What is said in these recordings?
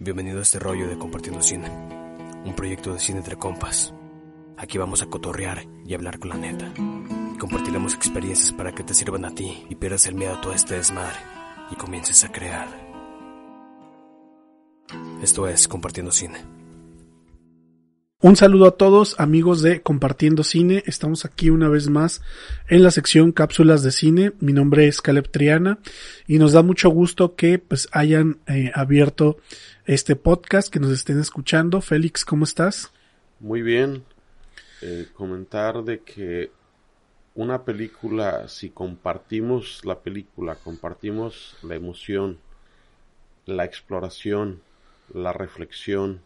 Bienvenido a este rollo de Compartiendo Cine. Un proyecto de cine entre compas. Aquí vamos a cotorrear y hablar con la neta. Compartiremos experiencias para que te sirvan a ti y pierdas el miedo a todo este desmadre y comiences a crear. Esto es Compartiendo Cine. Un saludo a todos amigos de Compartiendo Cine. Estamos aquí una vez más en la sección Cápsulas de Cine. Mi nombre es Caleb Triana y nos da mucho gusto que pues hayan eh, abierto este podcast, que nos estén escuchando. Félix, ¿cómo estás? Muy bien. Eh, comentar de que una película, si compartimos la película, compartimos la emoción, la exploración, la reflexión,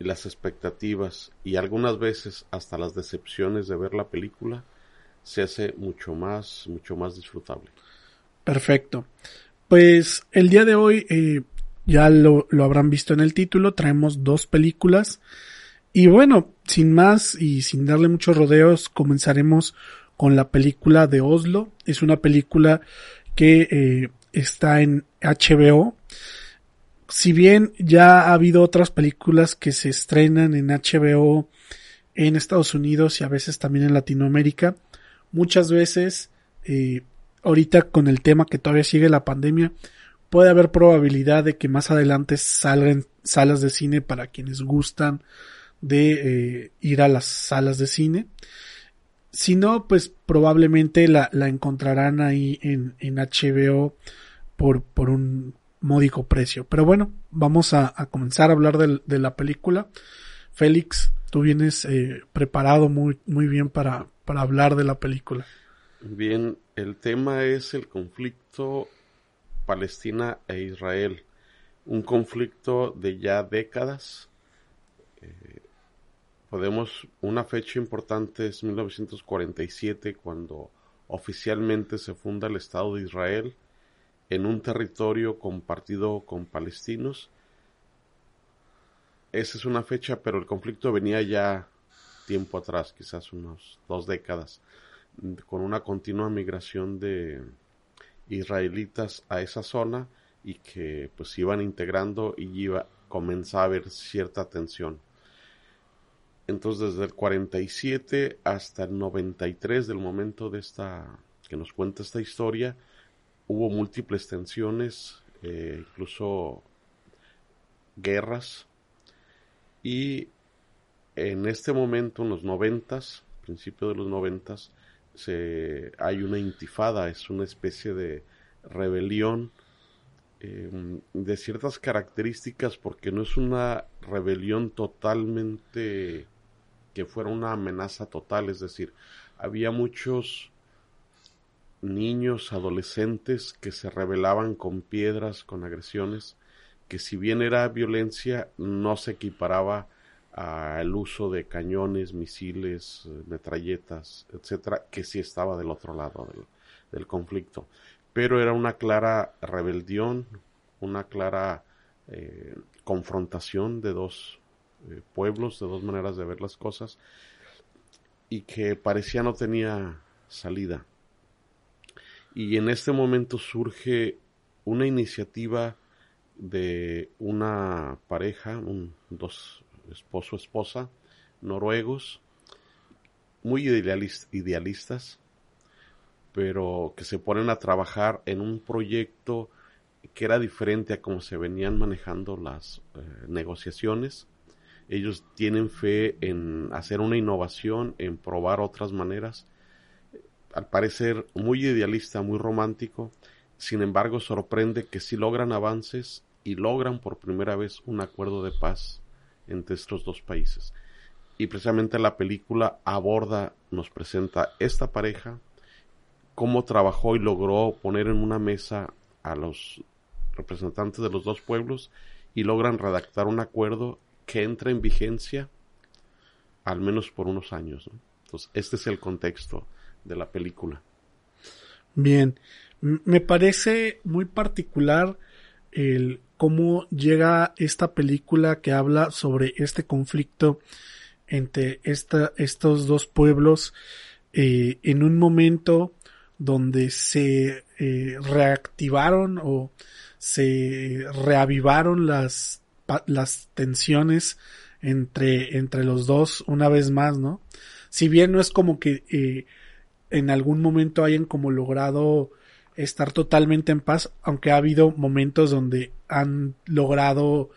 las expectativas y algunas veces hasta las decepciones de ver la película, se hace mucho más, mucho más disfrutable. Perfecto. Pues el día de hoy, eh, ya lo, lo habrán visto en el título, traemos dos películas. Y bueno, sin más y sin darle muchos rodeos, comenzaremos con la película de Oslo. Es una película que eh, está en HBO si bien ya ha habido otras películas que se estrenan en HBO en Estados Unidos y a veces también en Latinoamérica, muchas veces, eh, ahorita con el tema que todavía sigue la pandemia, puede haber probabilidad de que más adelante salgan salas de cine para quienes gustan de eh, ir a las salas de cine. Si no, pues probablemente la, la encontrarán ahí en, en HBO por, por un módico precio. Pero bueno, vamos a, comenzar a hablar de, la película. Félix, tú vienes eh, preparado muy, muy bien para, para hablar de la película. Bien, el tema es el conflicto Palestina e Israel. Un conflicto de ya décadas. Eh, podemos, una fecha importante es 1947, cuando oficialmente se funda el Estado de Israel en un territorio compartido con palestinos. Esa es una fecha, pero el conflicto venía ya tiempo atrás, quizás unos dos décadas, con una continua migración de israelitas a esa zona y que pues iban integrando y iba comenzaba a haber cierta tensión. Entonces desde el 47 hasta el 93 del momento de esta que nos cuenta esta historia, hubo múltiples tensiones, eh, incluso guerras. Y en este momento, en los noventas, principio de los noventas, se, hay una intifada, es una especie de rebelión em, de ciertas características porque no es una rebelión totalmente que fuera una amenaza total, es decir, había muchos niños, adolescentes que se rebelaban con piedras, con agresiones, que si bien era violencia, no se equiparaba al uso de cañones, misiles, metralletas, etcétera, que sí estaba del otro lado del, conflicto. Pero era una clara rebelión, una clara eh, confrontación de dos eh, pueblos, de dos maneras de ver las cosas, y que parecía no tenía salida y en este momento surge una iniciativa de una pareja, un, dos esposo esposa, noruegos, muy idealistas, pero que se ponen a trabajar en un proyecto que era diferente a cómo se venían manejando las eh, negociaciones. Ellos tienen fe en hacer una innovación, en probar otras maneras al parecer muy idealista, muy romántico, sin embargo sorprende que sí logran avances y logran por primera vez un acuerdo de paz entre estos dos países. Y precisamente la película aborda, nos presenta esta pareja, cómo trabajó y logró poner en una mesa a los representantes de los dos pueblos y logran redactar un acuerdo que entra en vigencia al menos por unos años. Entonces, este es el contexto de la película. Bien, me parece muy particular el cómo llega esta película que habla sobre este conflicto entre estos dos pueblos eh, en un momento donde se eh, reactivaron o se reavivaron las, las tensiones entre, entre los dos una vez más, ¿no? Si bien no es como que eh, en algún momento hayan como logrado estar totalmente en paz, aunque ha habido momentos donde han logrado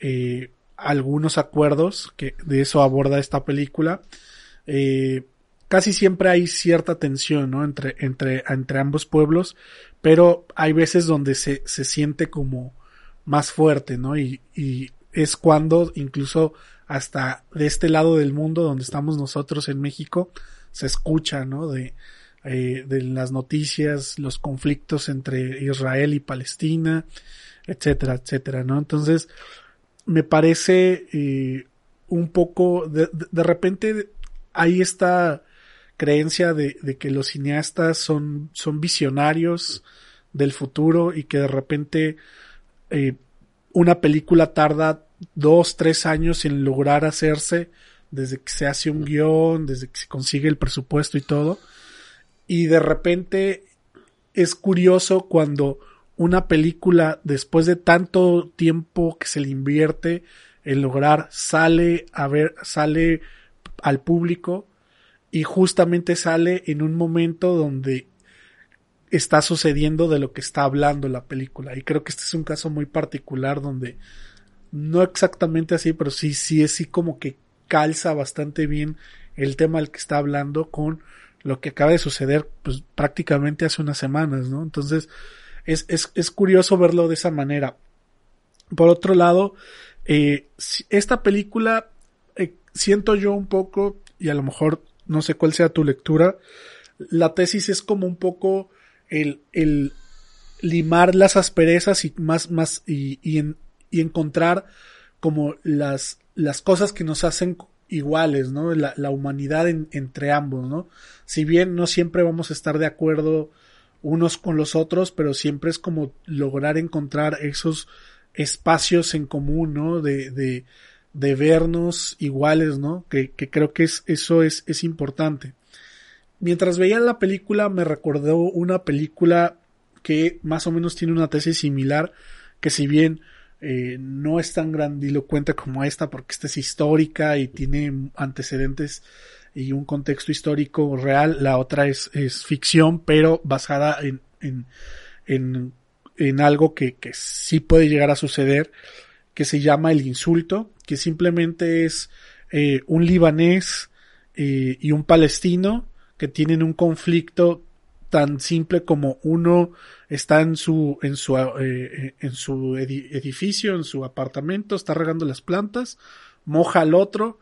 eh, algunos acuerdos, que de eso aborda esta película. Eh, casi siempre hay cierta tensión, ¿no? Entre, entre, entre ambos pueblos, pero hay veces donde se, se siente como más fuerte, ¿no? Y, y es cuando incluso hasta de este lado del mundo donde estamos nosotros en México se escucha, ¿no? De, eh, de las noticias, los conflictos entre Israel y Palestina, etcétera, etcétera, ¿no? Entonces, me parece eh, un poco, de, de, repente hay esta creencia de, de, que los cineastas son, son visionarios del futuro y que de repente eh, una película tarda dos, tres años en lograr hacerse desde que se hace un guion, desde que se consigue el presupuesto y todo. Y de repente es curioso cuando una película, después de tanto tiempo que se le invierte en lograr, sale a ver, sale al público y justamente sale en un momento donde está sucediendo de lo que está hablando la película. Y creo que este es un caso muy particular donde no exactamente así, pero sí, sí es así como que calza bastante bien el tema al que está hablando con lo que acaba de suceder pues prácticamente hace unas semanas, ¿no? Entonces es, es, es curioso verlo de esa manera. Por otro lado, eh, esta película eh, siento yo un poco, y a lo mejor no sé cuál sea tu lectura, la tesis es como un poco el, el limar las asperezas y más, más, y, y, en, encontrar como las, las cosas que nos hacen iguales, ¿no? La, la humanidad en, entre ambos, ¿no? Si bien no siempre vamos a estar de acuerdo unos con los otros, pero siempre es como lograr encontrar esos espacios en común, ¿no? De, de, de vernos iguales, ¿no? Que, que creo que es, eso es, es importante. Mientras veía la película me recordó una película que más o menos tiene una tesis similar, que si bien eh, no es tan grandilocuente como esta porque esta es histórica y tiene antecedentes y un contexto histórico real, la otra es, es ficción pero basada en, en, en, en algo que, que sí puede llegar a suceder que se llama el insulto, que simplemente es eh, un libanés eh, y un palestino que tienen un conflicto tan simple como uno está en su en su eh, en su edificio, en su apartamento, está regando las plantas, moja al otro,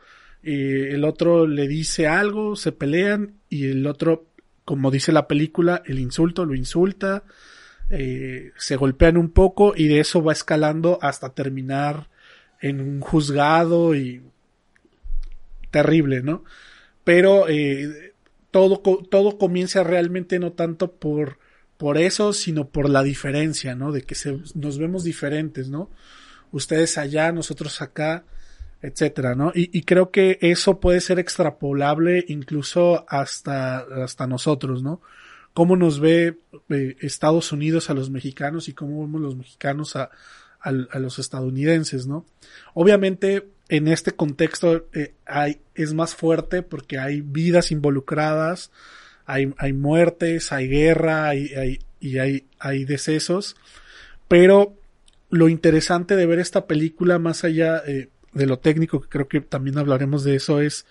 eh, el otro le dice algo, se pelean y el otro, como dice la película, el insulto lo insulta, eh, se golpean un poco y de eso va escalando hasta terminar en un juzgado y terrible, ¿no? Pero eh, todo, todo comienza realmente no tanto por, por eso, sino por la diferencia, ¿no? De que se, nos vemos diferentes, ¿no? Ustedes allá, nosotros acá, etcétera, ¿no? Y, y, creo que eso puede ser extrapolable incluso hasta, hasta nosotros, ¿no? Cómo nos ve eh, Estados Unidos a los mexicanos y cómo vemos los mexicanos a, a, los estadounidenses, ¿no? Obviamente, en este contexto eh, hay, es más fuerte porque hay vidas involucradas, hay, hay muertes, hay guerra hay, hay, y hay, hay decesos, pero lo interesante de ver esta película, más allá eh, de lo técnico, que creo que también hablaremos de eso, es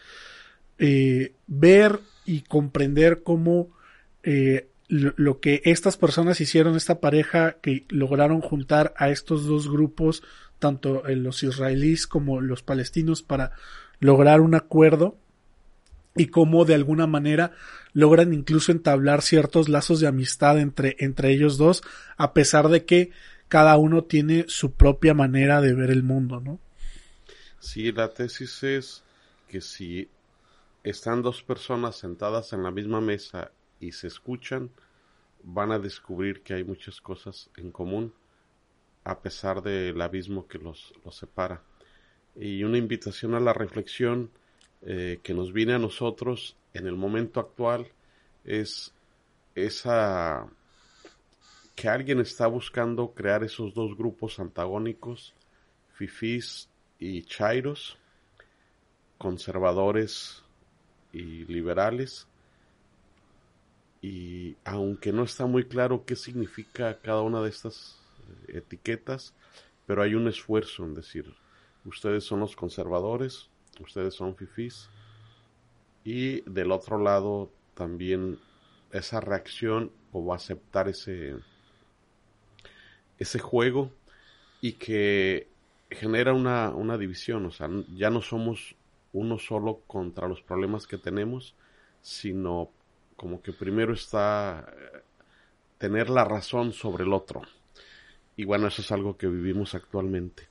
eh, ver y comprender cómo eh, lo, lo, que estas personas hicieron, esta pareja que lograron juntar a estos dos grupos, tanto los israelíes como los palestinos, para lograr un acuerdo y cómo de alguna manera logran incluso entablar ciertos lazos de amistad entre, entre ellos dos, a pesar de que cada uno tiene su propia manera de ver el mundo, ¿no? Sí, la tesis es que si están dos personas sentadas en la misma mesa y se escuchan, van a descubrir que hay muchas cosas en común a pesar del abismo que los, los separa. Y una invitación a la reflexión eh, que nos viene a nosotros en el momento actual es esa que alguien está buscando crear esos dos grupos antagónicos, fifís y chairos, conservadores y liberales, y aunque no está muy claro qué significa cada una de estas eh, etiquetas, pero hay un esfuerzo en decir, ustedes son los conservadores, ustedes son fifís, y del otro lado también esa reacción o aceptar ese, ese juego y que genera una, una división, o sea, ya no somos uno solo contra los problemas que tenemos, sino como que primero está eh, tener la razón sobre el otro. Y bueno, eso es algo que vivimos actualmente.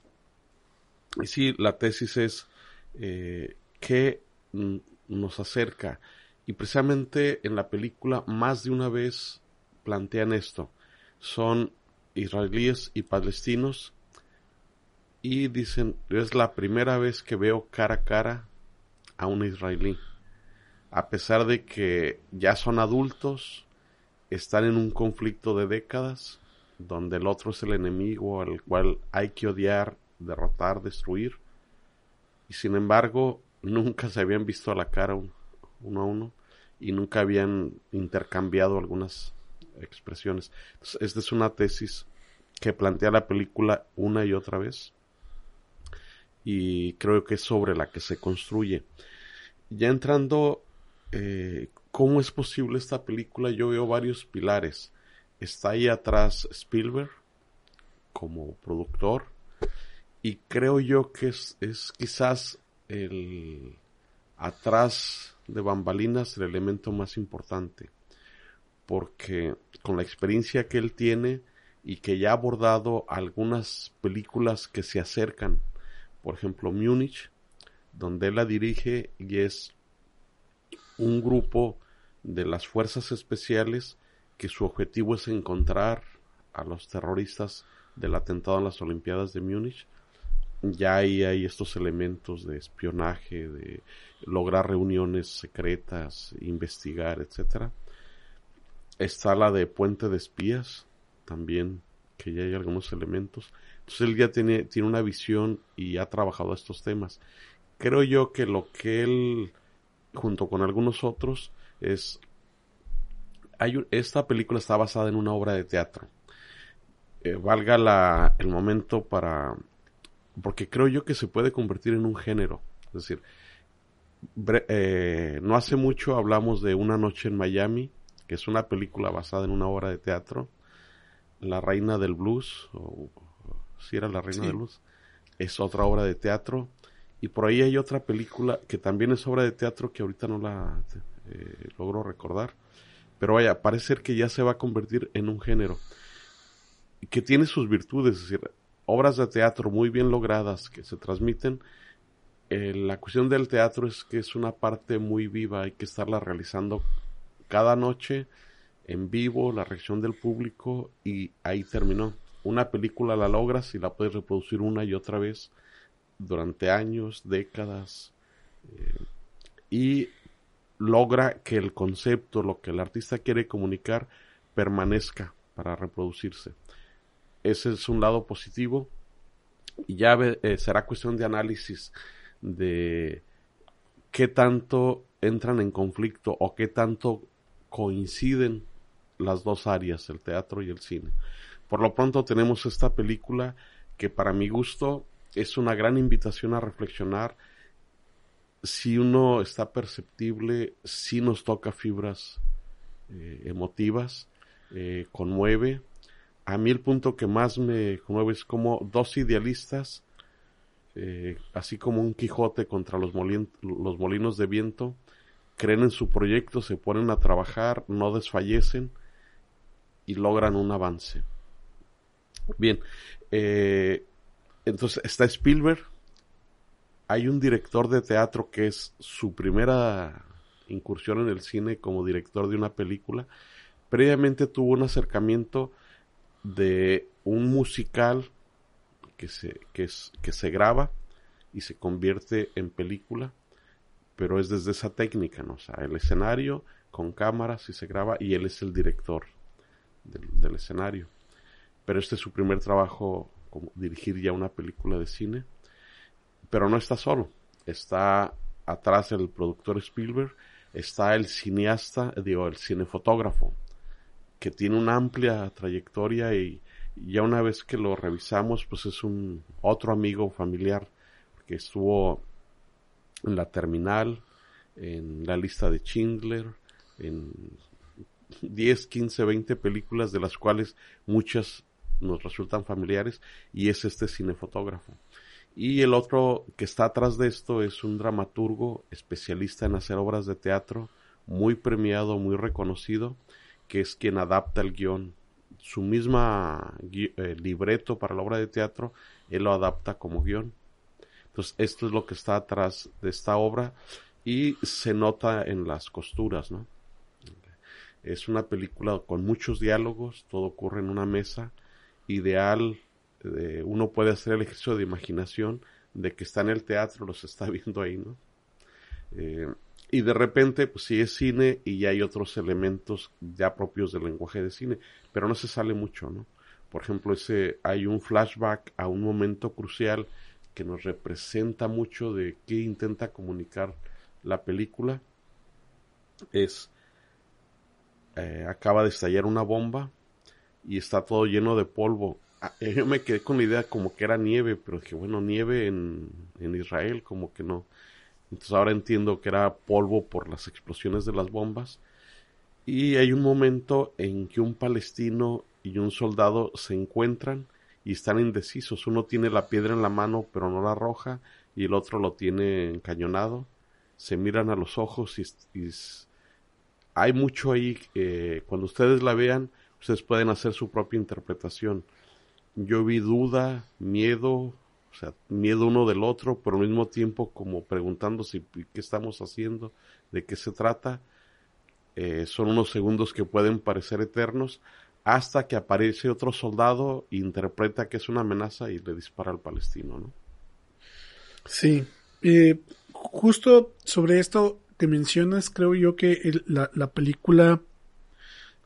Y sí, la tesis es eh, que nos acerca. Y precisamente en la película más de una vez plantean esto. Son israelíes y palestinos y dicen, es la primera vez que veo cara a cara a un israelí. A pesar de que ya son adultos, están en un conflicto de décadas, donde el otro es el enemigo al cual hay que odiar, derrotar, destruir. Y sin embargo, nunca se habían visto a la cara uno a uno y nunca habían intercambiado algunas expresiones. esta es una tesis que plantea la película una y otra vez y creo que es sobre la que se construye. Ya entrando, eh, ¿cómo es posible esta película? Yo veo varios pilares. Está ahí atrás Spielberg como productor y creo yo que es, es quizás el atrás de bambalinas el elemento más importante porque con la experiencia que él tiene y que ya ha abordado algunas películas que se acercan por ejemplo Múnich, donde él la dirige y es un grupo de las fuerzas especiales que su objetivo es encontrar a los terroristas del atentado en las Olimpiadas de Múnich. Ya ahí hay estos elementos de espionaje, de lograr reuniones secretas, investigar, etcétera. Está la de Puente de Espías, también, que ya hay algunos elementos. Entonces él ya tiene, tiene una visión y ha trabajado estos temas. Creo yo que lo que él, junto con algunos otros, es... Hay, esta película está basada en una obra de teatro. Eh, valga la, el momento para... Porque creo yo que se puede convertir en un género. Es decir, eh, no hace mucho hablamos de Una noche en Miami, que es una película basada en una obra de teatro. La reina del blues, si era La Reina de Luz, es otra obra de teatro. Y por ahí hay otra película que también es obra de teatro que ahorita no la eh, logro recordar. Pero vaya, parece ser que ya se va a convertir en un género que tiene sus virtudes, es decir, obras de teatro muy bien logradas que se transmiten. Eh, la cuestión del teatro es que es una parte muy viva, hay que estarla realizando cada noche en vivo, la reacción del público y ahí terminó una película la logras y la puedes reproducir una y otra vez durante años, décadas, eh, y logra que el concepto, lo que el artista quiere comunicar, permanezca para reproducirse. Ese es un lado positivo. Y ya eh, será cuestión de análisis de qué tanto entran en conflicto o qué tanto coinciden las dos áreas, el teatro y el cine. Por lo pronto tenemos esta película que para mi gusto es una gran invitación a reflexionar. Si uno está perceptible, si nos toca fibras eh, emotivas, eh, conmueve. A mí el punto que más me conmueve es como dos idealistas, eh, así como un Quijote contra los, los molinos de viento, creen en su proyecto, se ponen a trabajar, no desfallecen y logran un avance Bien, eh, entonces está Spielberg, hay un director de teatro que es su primera incursión en el cine como director de una película. Previamente tuvo un acercamiento de un musical que se, que, es, que se graba y se convierte en película, pero es desde esa técnica, ¿no? O sea, el escenario con cámaras y se graba y él es el director del, escenario. Pero este es su primer trabajo como dirigir ya una película de cine. Pero no está solo, está atrás el productor Spielberg, está el cineasta, digo, el cinefotógrafo, que tiene una amplia trayectoria y, ya una vez que lo revisamos, pues es un otro amigo familiar que estuvo en la terminal, en la lista de Schindler, en 10, 15, 20 películas de las cuales muchas nos resultan familiares y es este cinefotógrafo. Y el otro que está atrás de esto es un dramaturgo especialista en hacer obras de teatro, muy premiado, muy reconocido, que es quien adapta el guion. Su misma eh, libreto para la obra de teatro, él lo adapta como guion. Entonces, esto es lo que está atrás de esta obra y se nota en las costuras, ¿no? Es una película con muchos diálogos, todo ocurre en una mesa, ideal, eh, uno puede hacer el ejercicio de imaginación de que está en el teatro, los está viendo ahí, ¿no? Eh, y de repente, pues sí es cine y ya hay otros elementos ya propios del lenguaje de cine, pero no se sale mucho, ¿no? Por ejemplo, ese, hay un flashback a un momento crucial que nos representa mucho de qué intenta comunicar la película. Es eh, acaba de estallar una bomba y está todo lleno de polvo. Ah, eh, yo me quedé con la idea como que era nieve, pero dije, bueno, nieve en, en Israel, como que no. Entonces ahora entiendo que era polvo por las explosiones de las bombas. Y hay un momento en que un palestino y un soldado se encuentran y están indecisos. Uno tiene la piedra en la mano pero no la arroja y el otro lo tiene encañonado. Se miran a los ojos y, hay mucho ahí, eh, cuando ustedes la vean, ustedes pueden hacer su propia interpretación. Yo vi duda, miedo, o sea, miedo uno del otro, pero al mismo tiempo como preguntándose qué estamos haciendo, de qué se trata. Eh, son unos segundos que pueden parecer eternos hasta que aparece otro soldado interpreta que es una amenaza y le dispara al palestino, ¿no? Sí, eh, justo sobre esto que mencionas, creo yo que la, película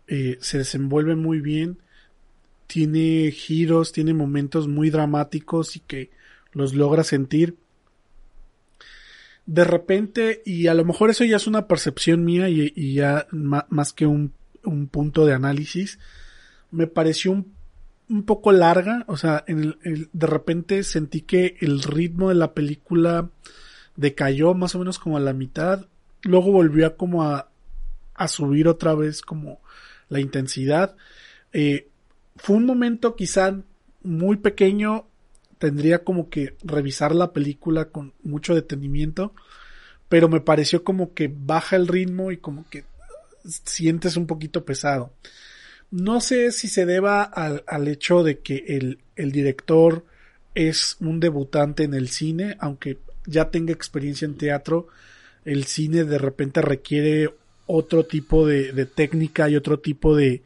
eh, se desenvuelve muy bien, tiene giros, tiene momentos muy dramáticos y que los logra sentir. De repente, y a lo mejor eso ya es una percepción mía y, ya más que un, un, punto de análisis, me pareció un, un poco larga, o sea, en el, de repente sentí que el ritmo de la película decayó más o menos como a la mitad luego volvió a como a, a subir otra vez como la intensidad. Eh, fue un momento quizá muy pequeño, tendría como que revisar la película con mucho detenimiento, pero me pareció como que baja el ritmo y como que sientes un poquito pesado. No sé si se deba al, al hecho de que el, el director es un debutante en el cine, aunque ya tenga experiencia en teatro, el cine de repente requiere otro tipo de, técnica y otro tipo de,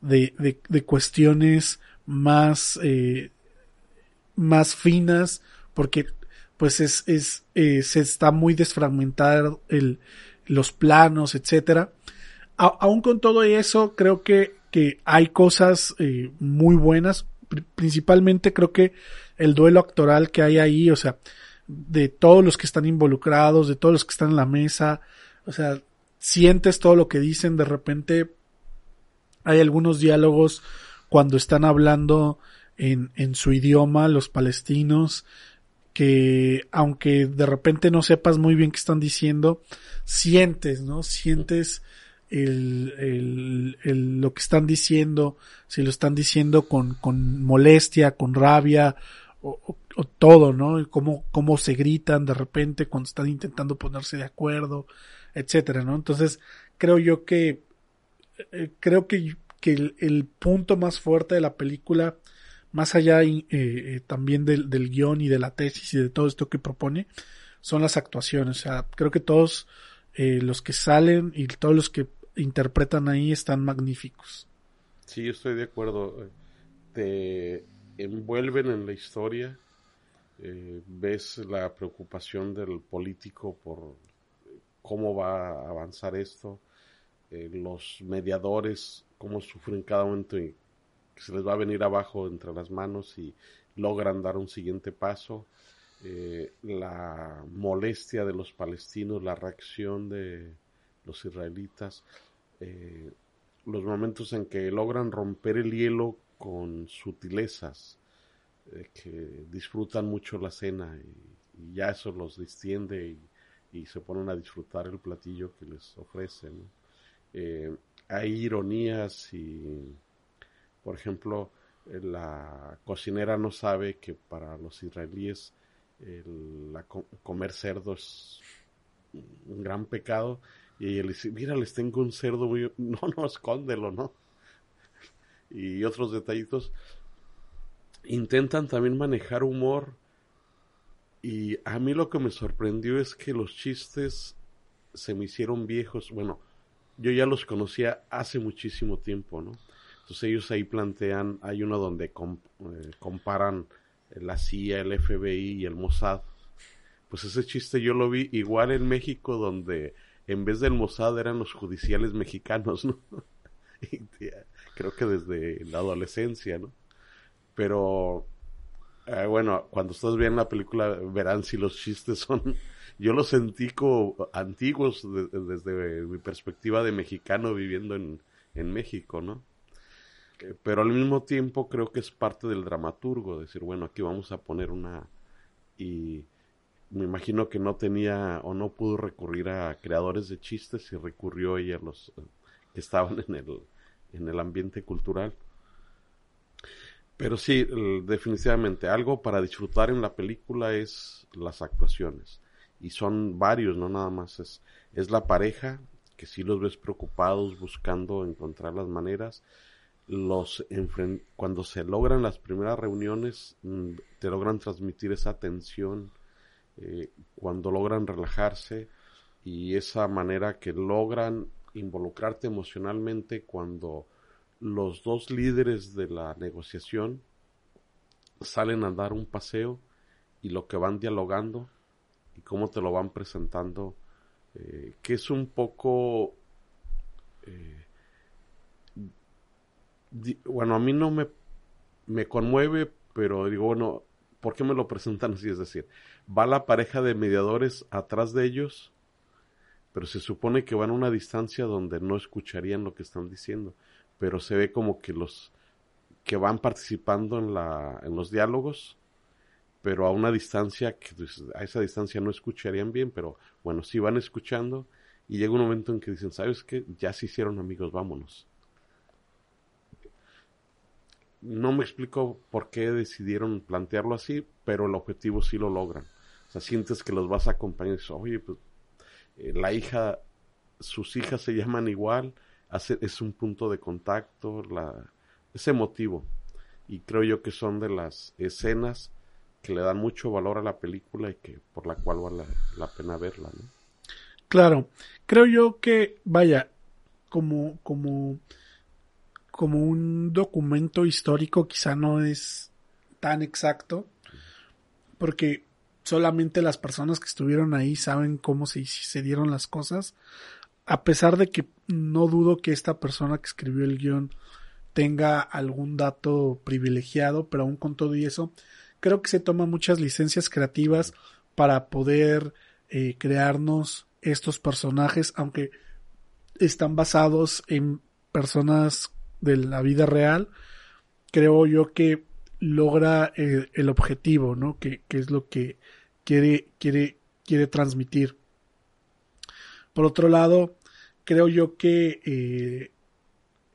de, cuestiones más, eh, más finas, porque pues es, es eh, se está muy desfragmentado el, los planos, etcétera. aún con todo eso, creo que, que hay cosas eh, muy buenas. Principalmente creo que el duelo actoral que hay ahí, o sea, de todos los que están involucrados, de todos los que están en la mesa, o sea, sientes todo lo que dicen, de repente hay algunos diálogos cuando están hablando en, en su idioma los palestinos, que aunque de repente no sepas muy bien qué están diciendo, sientes, ¿no? Sientes el, el, el, lo que están diciendo, si lo están diciendo con, con molestia, con rabia, o, o todo, ¿no? Cómo, cómo se gritan de repente cuando están intentando ponerse de acuerdo, etcétera, ¿no? Entonces, creo yo que, eh, creo que, que el, punto más fuerte de la película más allá eh, también del, del guion y de la tesis y de todo esto que propone, son las actuaciones. O sea, creo que todos los que salen y todos los que interpretan ahí están magníficos. Sí, estoy de acuerdo. Te envuelven en la historia, eh, ves la preocupación del político por cómo va a avanzar esto, eh, los mediadores, cómo sufren cada momento y se les va a venir abajo entre las manos y logran dar un siguiente paso, eh, la molestia de los palestinos, la reacción de los israelitas, los momentos en que logran romper el hielo con sutilezas, eh, que disfrutan mucho la cena y, ya eso los distiende y, se ponen a disfrutar el platillo que les ofrecen. Eh, hay ironías y, por ejemplo, eh, la cocinera no sabe que para los israelíes comer cerdo es un gran pecado y le dice, mira, les tengo un cerdo muy... No, no, escóndelo, ¿no? Y otros detallitos. Intentan también manejar humor. Y a mí lo que me sorprendió es que los chistes se me hicieron viejos. Bueno, yo ya los conocía hace muchísimo tiempo, ¿no? Entonces ellos ahí plantean, hay uno donde eh, comparan la CIA, el FBI y el Mossad. Pues ese chiste yo lo vi igual en México donde en vez del Mossad eran los judiciales mexicanos, ¿no? Creo que desde la adolescencia, ¿no? Pero, eh, bueno, cuando ustedes vean la película verán si los chistes son, yo los sentí como antiguos desde mi perspectiva de mexicano viviendo en, en México, ¿no? Eh, pero al mismo tiempo creo que es parte del dramaturgo, decir, bueno, aquí vamos a poner una... y me imagino que no tenía o no pudo recurrir a creadores de chistes y recurrió ella a los eh, que estaban en el, en el ambiente cultural. Pero sí, definitivamente, algo para disfrutar en la película es las actuaciones. Y son varios, no nada más. Es, es la pareja, que sí los ves preocupados, buscando encontrar las maneras. Los cuando se logran las primeras reuniones, mm, te logran transmitir esa tensión eh, cuando logran relajarse y esa manera que logran involucrarte emocionalmente cuando los dos líderes de la negociación salen a dar un paseo y lo que van dialogando y cómo te lo van presentando, eh, que es un poco, eh, bueno, a mí no me, me conmueve, pero digo, bueno, ¿por qué me lo presentan así? Es decir, va la pareja de mediadores atrás de ellos, pero se supone que van a una distancia donde no escucharían lo que están diciendo, pero se ve como que los que van participando en, la, en los diálogos, pero a una distancia que a esa distancia no escucharían bien, pero bueno, sí van escuchando y llega un momento en que dicen, ¿sabes qué? Ya se hicieron amigos, vámonos no me explico por qué decidieron plantearlo así, pero el objetivo sí lo logran. O sea, sientes que los vas a acompañar y dices, oye, pues eh, la hija, sus hijas se llaman igual, es un punto de contacto, la, es emotivo. Y creo yo que son de las escenas que le dan mucho valor a la película y que por la cual vale la, la pena verla, ¿no? Claro, creo yo que, vaya, como, como como un documento histórico quizá no es tan exacto, porque solamente las personas que estuvieron ahí saben cómo se, se dieron las cosas, a pesar de que no dudo que esta persona que escribió el guion tenga algún dato privilegiado, pero aún con todo y eso, creo que se toman muchas licencias creativas para poder eh, crearnos estos personajes, aunque están basados en personas de la vida real, creo yo que logra eh, el objetivo, ¿no? Que, es lo que quiere, quiere, quiere transmitir. Por otro lado, creo yo que eh,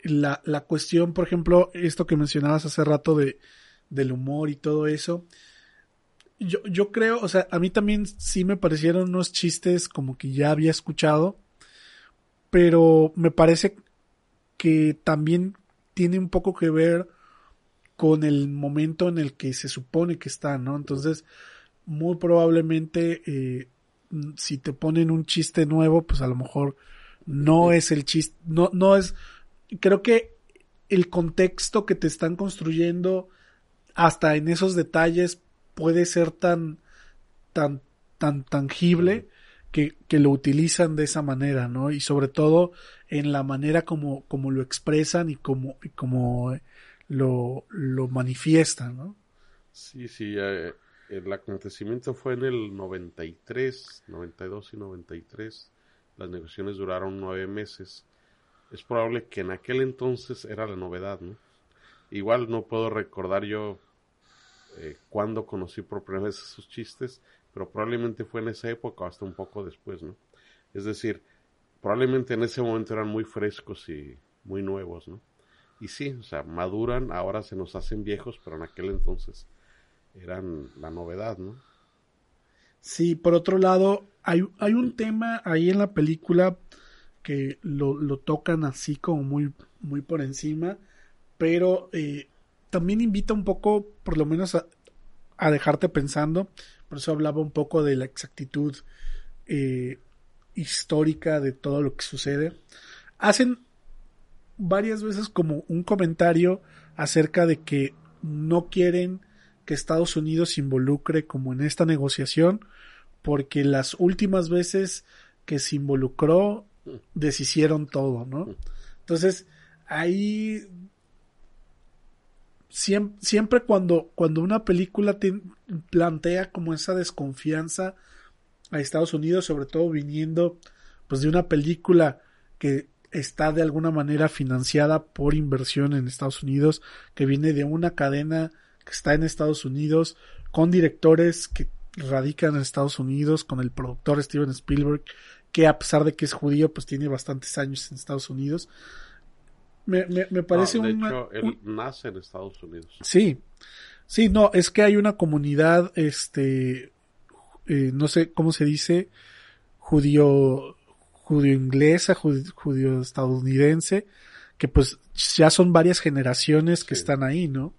la, la, cuestión, por ejemplo, esto que mencionabas hace rato de, del humor y todo eso, yo, yo creo, o sea, a mí también sí me parecieron unos chistes como que ya había escuchado, pero me parece que también tiene un poco que ver con el momento en el que se supone que está, ¿no? Entonces, muy probablemente, eh, si te ponen un chiste nuevo, pues a lo mejor no es el chiste, no, no es, creo que el contexto que te están construyendo hasta en esos detalles puede ser tan, tan, tan tangible que, que, lo utilizan de esa manera, ¿no? Y sobre todo en la manera como, como lo expresan y como, y como lo, lo manifiestan, ¿no? Sí, sí, eh, el acontecimiento fue en el 93, 92 y 93. Las negociaciones duraron nueve meses. Es probable que en aquel entonces era la novedad, ¿no? Igual no puedo recordar yo eh, cuándo conocí por primera vez esos chistes, pero probablemente fue en esa época o hasta un poco después, ¿no? Es decir, probablemente en ese momento eran muy frescos y muy nuevos, ¿no? Y sí, o sea, maduran, ahora se nos hacen viejos, pero en aquel entonces eran la novedad, ¿no? Sí, por otro lado, hay, un tema ahí en la película que lo, tocan así como muy, muy por encima, pero eh, también invita un poco, por lo menos, a, a, dejarte pensando. Por eso hablaba un poco de la exactitud eh, histórica de todo lo que sucede. Hacen varias veces como un comentario acerca de que no quieren que Estados Unidos se involucre como en esta negociación porque las últimas veces que se involucró deshicieron todo, ¿no? Entonces, ahí siempre, siempre cuando, cuando una película te plantea como esa desconfianza a Estados Unidos, sobre todo viniendo pues de una película que está de alguna manera financiada por inversión en Estados Unidos, que viene de una cadena que está en Estados Unidos, con directores que radican en Estados Unidos, con el productor Steven Spielberg, que a pesar de que es judío, pues tiene bastantes años en Estados Unidos. Me, me, me parece no, de una, hecho, él nace en Estados Unidos. Sí, sí, no, es que hay una comunidad, este, eh, no sé cómo se dice, judío, judío inglesa, judío, judío estadounidense, que pues ya son varias generaciones que sí. están ahí, ¿no?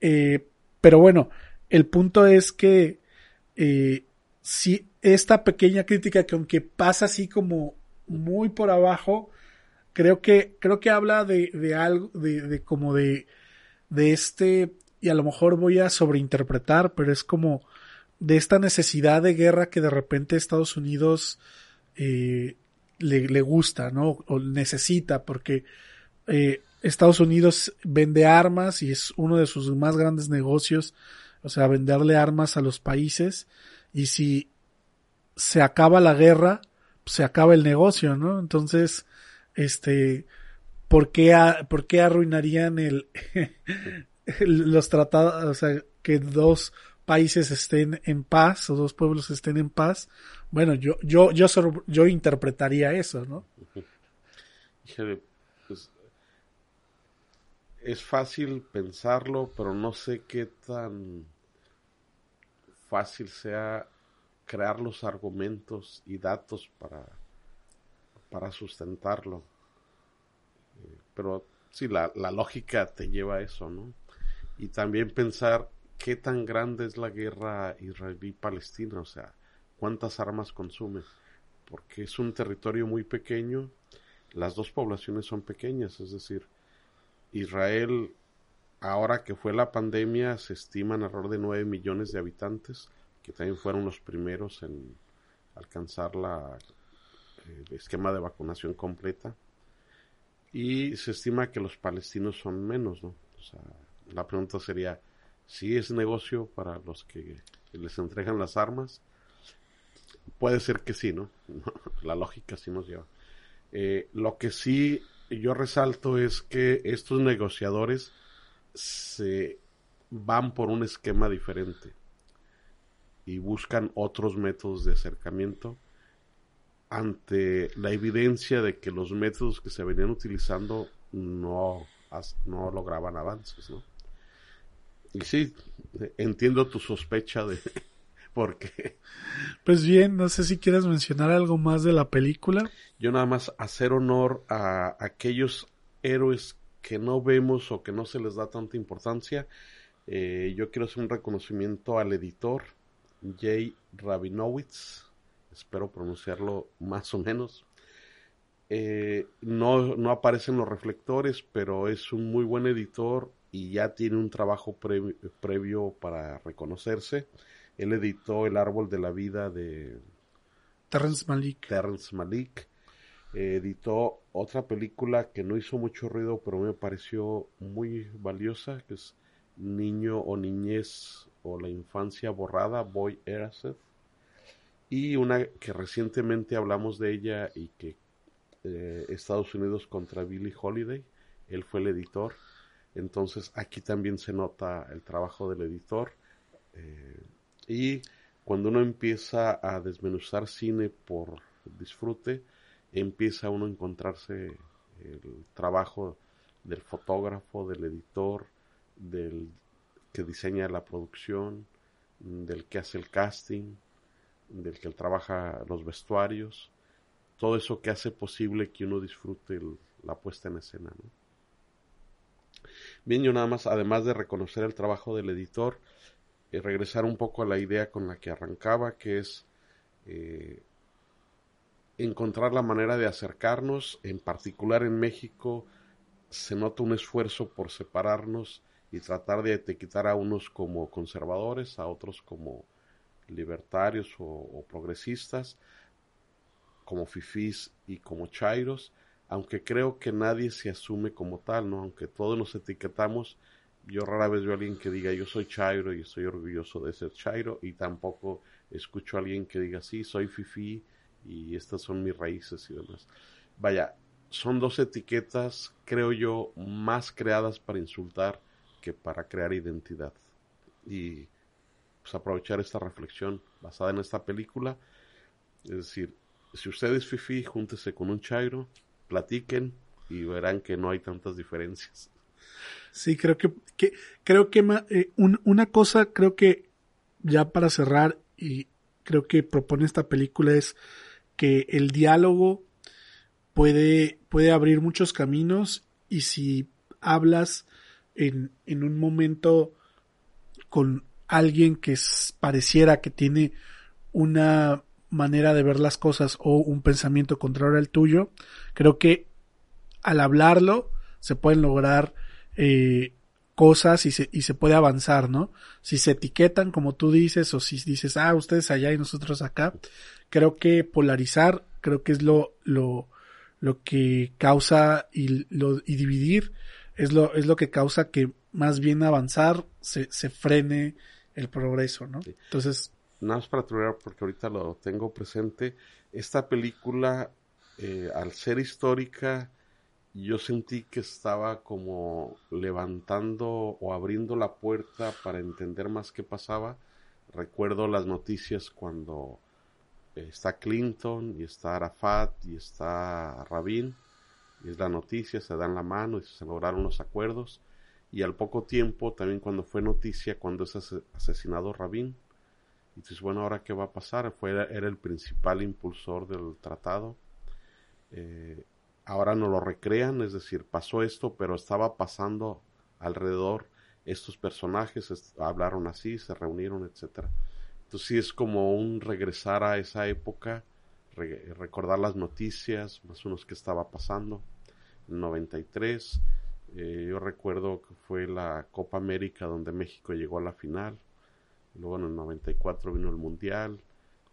Eh, pero bueno, el punto es que eh, si esta pequeña crítica que aunque pasa así como muy por abajo, creo que, creo que habla de, de algo, de, de como de, de este, y a lo mejor voy a sobreinterpretar, pero es como de esta necesidad de guerra que de repente Estados Unidos eh, le, le, gusta, ¿no? O necesita, porque eh, Estados Unidos vende armas y es uno de sus más grandes negocios, o sea, venderle armas a los países y si se acaba la guerra, se acaba el negocio, ¿no? Entonces, este, ¿por qué, por qué arruinarían el, los tratados, o sea, que dos países estén en paz o dos pueblos estén en paz? Bueno, yo, yo, yo, yo interpretaría eso, ¿no? Pues es fácil pensarlo, pero no sé qué tan fácil sea crear los argumentos y datos para, para sustentarlo. Eh, pero sí, la, la, lógica te lleva a eso, ¿no? Y también pensar qué tan grande es la guerra israelí-palestina, o sea, cuántas armas consume, porque es un territorio muy pequeño, las dos poblaciones son pequeñas, es decir, Israel, ahora que fue la pandemia, se estiman alrededor de 9 millones de habitantes, que también fueron los primeros en alcanzar la, el esquema de vacunación completa. Y se estima que los palestinos son menos, ¿no? La pregunta sería, si es negocio para los que les entregan las armas, puede ser que sí, ¿no? la lógica sí nos lleva. Eh, lo que sí yo resalto es que estos negociadores se van por un esquema diferente y buscan otros métodos de acercamiento ante la evidencia de que los métodos que se venían utilizando no, no lograban avances, ¿no? Y sí, entiendo tu sospecha de por qué. Pues bien, no sé si quieres mencionar algo más de la película. Yo nada más hacer honor a aquellos héroes que no vemos o que no se les da tanta importancia. Eh, yo quiero hacer un reconocimiento al editor Jay Rabinowitz, espero pronunciarlo más o menos. Eh, no, no aparecen los reflectores, pero es un muy buen editor y ya tiene un trabajo previo para reconocerse. Él editó El árbol de la vida de Terrence Malik. Terrence Malik. Editó otra película que no hizo mucho ruido, pero me pareció muy valiosa, que es Niño o Niñez o la Infancia Borrada, Boy Eraseth. Y una que recientemente hablamos de ella y que eh, Estados Unidos contra Billie Holiday. Él fue el editor. Entonces aquí también se nota el trabajo del editor. Eh, y cuando uno empieza a desmenuzar cine por disfrute, empieza uno a encontrarse el trabajo del fotógrafo, del editor, del que diseña la producción, del que hace el casting, del que trabaja los vestuarios, todo eso que hace posible que uno disfrute la puesta en escena. Bien, yo nada más, además de reconocer el trabajo del editor, eh, regresar un poco a la idea con la que arrancaba, que es eh, encontrar la manera de acercarnos, en particular en México, se nota un esfuerzo por separarnos y tratar de etiquetar a unos como conservadores, a otros como libertarios o, progresistas, como fifís y como chairos, aunque creo que nadie se asume como tal, ¿no? Aunque todos nos etiquetamos, yo rara vez veo a alguien que diga yo soy chairo y estoy orgulloso de ser chairo y tampoco escucho a alguien que diga sí, soy fifí y estas son mis raíces y demás. Vaya, son dos etiquetas, creo yo, más creadas para insultar que para crear identidad. Y pues aprovechar esta reflexión basada en esta película. Es decir, si ustedes fifi, júntese con un chairo, platiquen y verán que no hay tantas diferencias. Sí, creo que, creo que eh, una cosa, creo que ya para cerrar y creo que propone esta película es que el diálogo puede, puede abrir muchos caminos y si hablas en, en un momento con alguien que pareciera que tiene una manera de ver las cosas o un pensamiento contrario al tuyo, creo que al hablarlo se pueden lograr eh, cosas y se, y se puede avanzar, ¿no? Si se etiquetan como tú dices o si dices, ah, ustedes allá y nosotros acá, creo que polarizar, creo que es lo, lo, lo que causa y, lo, y dividir es lo, es lo que causa que más bien avanzar se, se frene el progreso, ¿no? Entonces... Nada más para terminar, porque ahorita lo tengo presente, esta película, eh, al ser histórica, yo sentí que estaba como levantando o abriendo la puerta para entender más qué pasaba. Recuerdo las noticias cuando está Clinton y está Arafat y está Rabin y es la noticia, se dan la mano y se lograron los acuerdos. Y al poco tiempo, también cuando fue noticia, cuando es asesinado Rabin, y dices, bueno, ahora qué va a pasar, fue, era el principal impulsor del tratado. Eh, ahora no lo recrean, es decir, pasó esto, pero estaba pasando alrededor estos personajes, hablaron así, se reunieron, etcétera. Entonces sí es como un regresar a esa época, recordar las noticias, más o menos qué estaba pasando. 93. Eh, yo recuerdo que fue la Copa América donde México llegó a la final. Luego en el 94 vino el Mundial.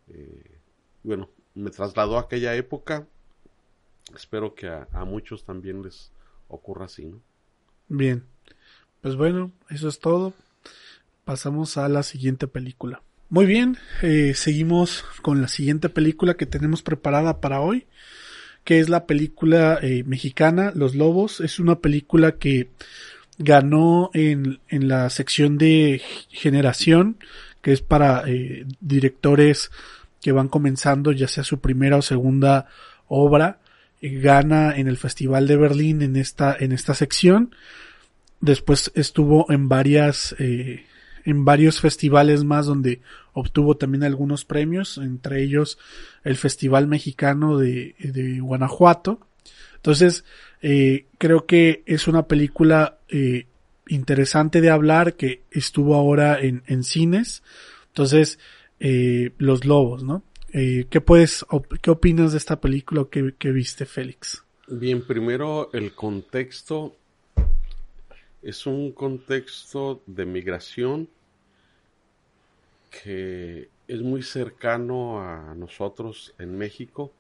Eh, bueno, me trasladó a aquella época. Espero que a, muchos también les ocurra así, ¿no? Bien. Pues bueno, eso es todo. Pasamos a la siguiente película. Muy bien, eh, seguimos con la siguiente película que tenemos preparada para hoy que es la película eh, mexicana Los Lobos. Es una película que ganó en, en la sección de generación, que es para eh, directores que van comenzando ya sea su primera o segunda obra. Eh, gana en el Festival de Berlín en esta, en esta sección. Después estuvo en varias, en varios festivales más donde obtuvo también algunos premios, entre ellos el Festival Mexicano de, de Guanajuato. Entonces, eh, creo que es una película eh, interesante de hablar que estuvo ahora en, en cines. Entonces, eh, Los Lobos, ¿no? Eh, ¿qué, puedes, ¿Qué opinas de esta película que, que viste, Félix? Bien, primero el contexto es un contexto de migración que es muy cercano a nosotros en México.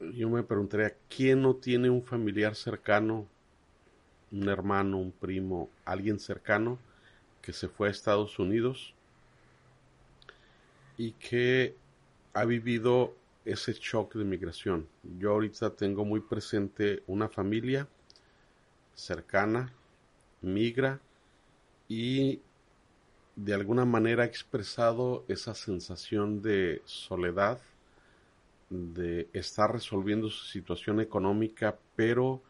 Yo me preguntaría, ¿quién no tiene un familiar cercano, un hermano, un primo, alguien cercano que se fue a Estados Unidos y que ha vivido ese shock de migración? Yo ahorita tengo muy presente una familia cercana, migra y de alguna manera ha expresado esa sensación de soledad, de estar resolviendo su situación económica, pero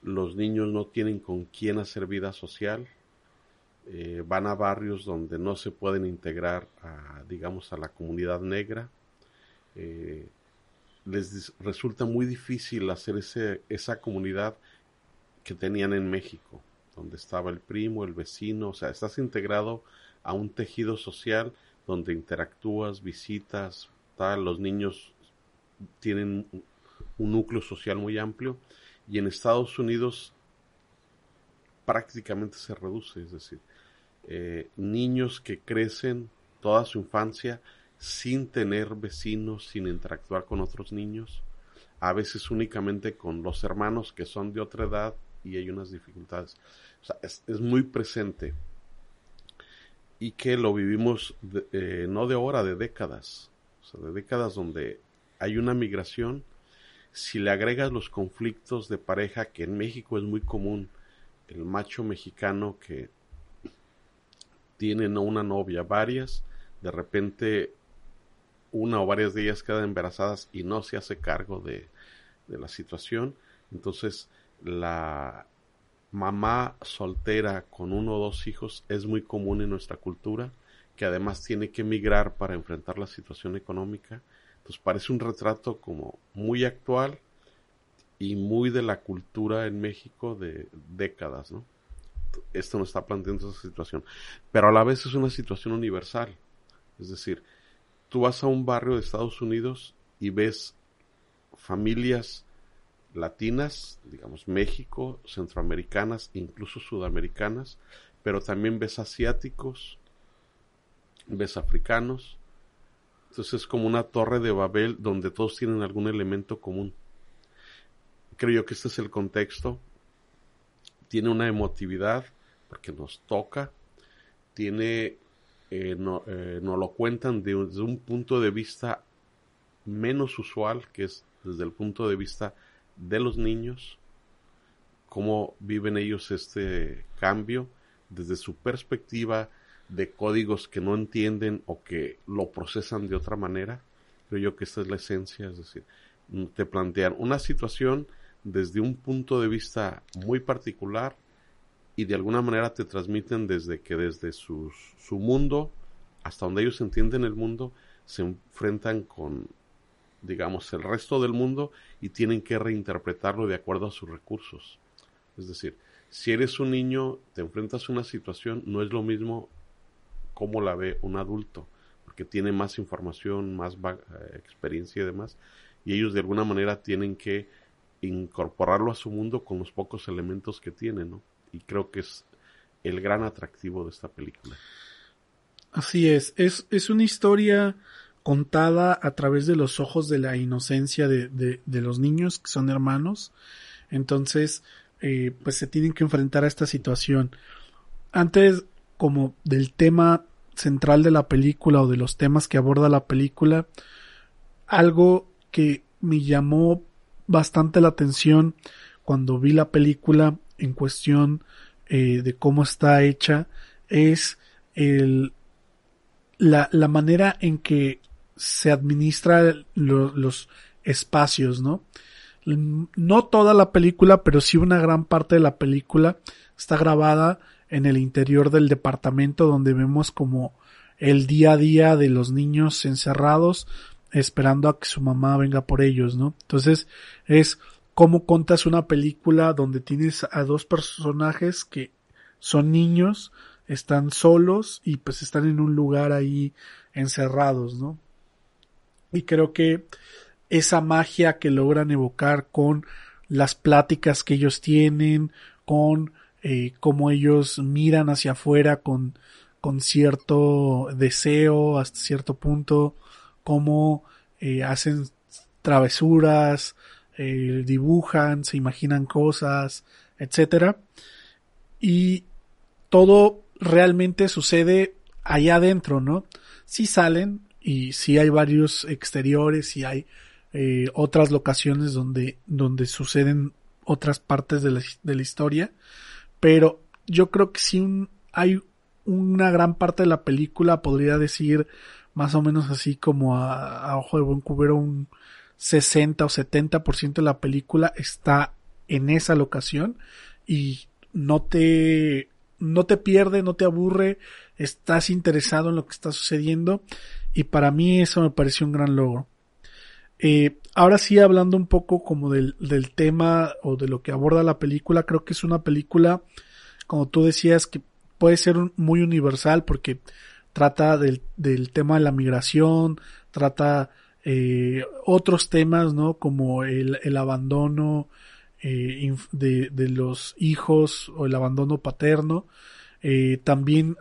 los niños no tienen con quién hacer vida social, eh, van a barrios donde no se pueden integrar a, digamos, a la comunidad negra, eh, les resulta muy difícil hacer ese, esa comunidad que tenían en México, donde estaba el primo, el vecino, o sea, estás integrado a un tejido social donde interactúas, visitas, tal, los niños tienen un núcleo social muy amplio y en Estados Unidos prácticamente se reduce, es decir, eh, niños que crecen toda su infancia sin tener vecinos, sin interactuar con otros niños, a veces únicamente con los hermanos que son de otra edad y hay unas dificultades. O sea, es, muy presente y que lo vivimos eh, no de ahora, de décadas, o sea, de décadas donde hay una migración. Si le agregas los conflictos de pareja, que en México es muy común, el macho mexicano que tiene no una novia, varias, de repente una o varias de ellas quedan embarazadas y no se hace cargo de, de la situación. Entonces, la mamá soltera con uno o dos hijos es muy común en nuestra cultura, que además tiene que emigrar para enfrentar la situación económica. Entonces parece un retrato como muy actual y muy de la cultura en México de décadas, ¿no? Esto nos está planteando esa situación. Pero a la vez es una situación universal. Es decir, tú vas a un barrio de Estados Unidos y ves familias latinas, digamos México, centroamericanas, incluso sudamericanas, pero también ves asiáticos, ves africanos. Entonces es como una torre de Babel donde todos tienen algún elemento común. Creo yo que este es el contexto. Tiene una emotividad porque nos toca. Tiene, eh, no, eh, nos lo cuentan desde un punto de vista menos usual, que es desde el punto de vista de los niños, cómo viven ellos este cambio desde su perspectiva de códigos que no entienden o que lo procesan de otra manera. Creo yo que esta es la esencia, es decir, te plantean una situación desde un punto de vista muy particular y de alguna manera te transmiten desde que desde su mundo hasta donde ellos entienden el mundo se enfrentan con digamos, el resto del mundo y tienen que reinterpretarlo de acuerdo a sus recursos. Es decir, si eres un niño, te enfrentas a una situación, no es lo mismo como la ve un adulto, porque tiene más información, más eh, experiencia y demás, y ellos de alguna manera tienen que incorporarlo a su mundo con los pocos elementos que tienen, ¿no? Y creo que es el gran atractivo de esta película. Así es, es, es una historia contada a través de los ojos de la inocencia de, de, los niños que son hermanos. Entonces, eh, pues se tienen que enfrentar a esta situación. Antes, como del tema central de la película o de los temas que aborda la película, algo que me llamó bastante la atención cuando vi la película en cuestión eh, de cómo está hecha es el, la, la manera en que se administra los espacios, ¿no? No toda la película, pero sí una gran parte de la película está grabada en el interior del departamento donde vemos como el día a día de los niños encerrados esperando a que su mamá venga por ellos, ¿no? Entonces es como contas una película donde tienes a dos personajes que son niños, están solos y pues están en un lugar ahí encerrados, ¿no? Y creo que esa magia que logran evocar con las pláticas que ellos tienen, con eh, cómo ellos miran hacia afuera con, con cierto deseo hasta cierto punto, cómo eh, hacen travesuras, eh, dibujan, se imaginan cosas, etcétera. Y todo realmente sucede allá adentro, ¿no? Si salen y si hay varios exteriores y hay eh, otras locaciones donde, donde suceden otras partes de la, de la historia, pero yo creo que si hay una gran parte de la película, podría decir más o menos así como a, a ojo de buen cubero un 60 o 70% de la película está en esa locación y no te no te pierde, no te aburre, estás interesado en lo que está sucediendo y para mí eso me pareció un gran logro. Eh, ahora sí, hablando un poco como del, del tema o de lo que aborda la película, creo que es una película, como tú decías, que puede ser muy universal porque trata del, del tema de la migración, trata eh, otros temas, ¿no? Como el, el abandono eh, de, de, los hijos o el abandono paterno. Eh, también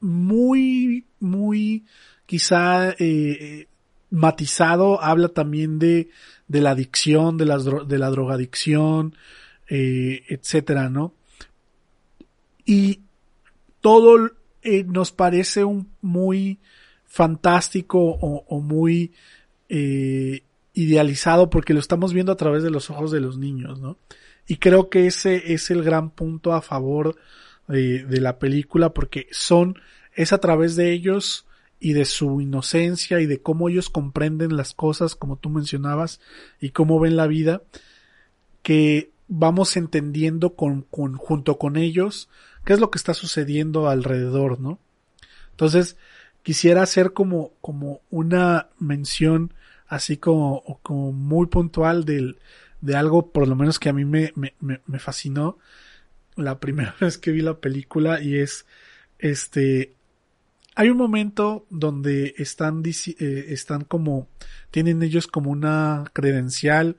muy, muy quizá eh, matizado, habla también de, de la adicción, de, las, de la drogadicción, eh, etcétera, ¿no? Y todo eh, nos parece un muy fantástico o, muy eh, idealizado porque lo estamos viendo a través de los ojos de los niños, ¿no? Y creo que ese es el gran punto a favor de, la película porque son, es a través de ellos y de su inocencia y de cómo ellos comprenden las cosas, como tú mencionabas, y cómo ven la vida, que vamos entendiendo con, junto con ellos qué es lo que está sucediendo alrededor, ¿no? Entonces, quisiera hacer como, como una mención así como, como muy puntual del, de algo por lo menos que a mí me, me, me fascinó la primera vez que vi la película y es este hay un momento donde están, eh, están como, tienen ellos como una credencial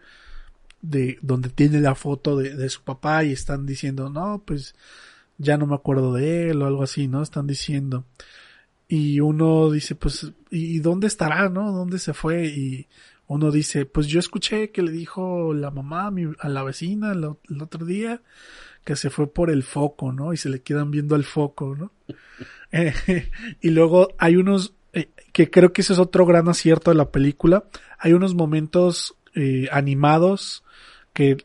de donde tiene la foto de, de, su papá y están diciendo, no, pues ya no me acuerdo de él o algo así, ¿no? Están diciendo. Y uno dice, pues, ¿y dónde estará, no? ¿Dónde se fue? Y uno dice, pues yo escuché que le dijo la mamá a, la vecina el, el otro día que se fue por el foco, ¿no? Y se le quedan viendo al foco, ¿no? Eh, y luego hay unos, eh, que creo que ese es otro gran acierto de la película, hay unos momentos eh, animados que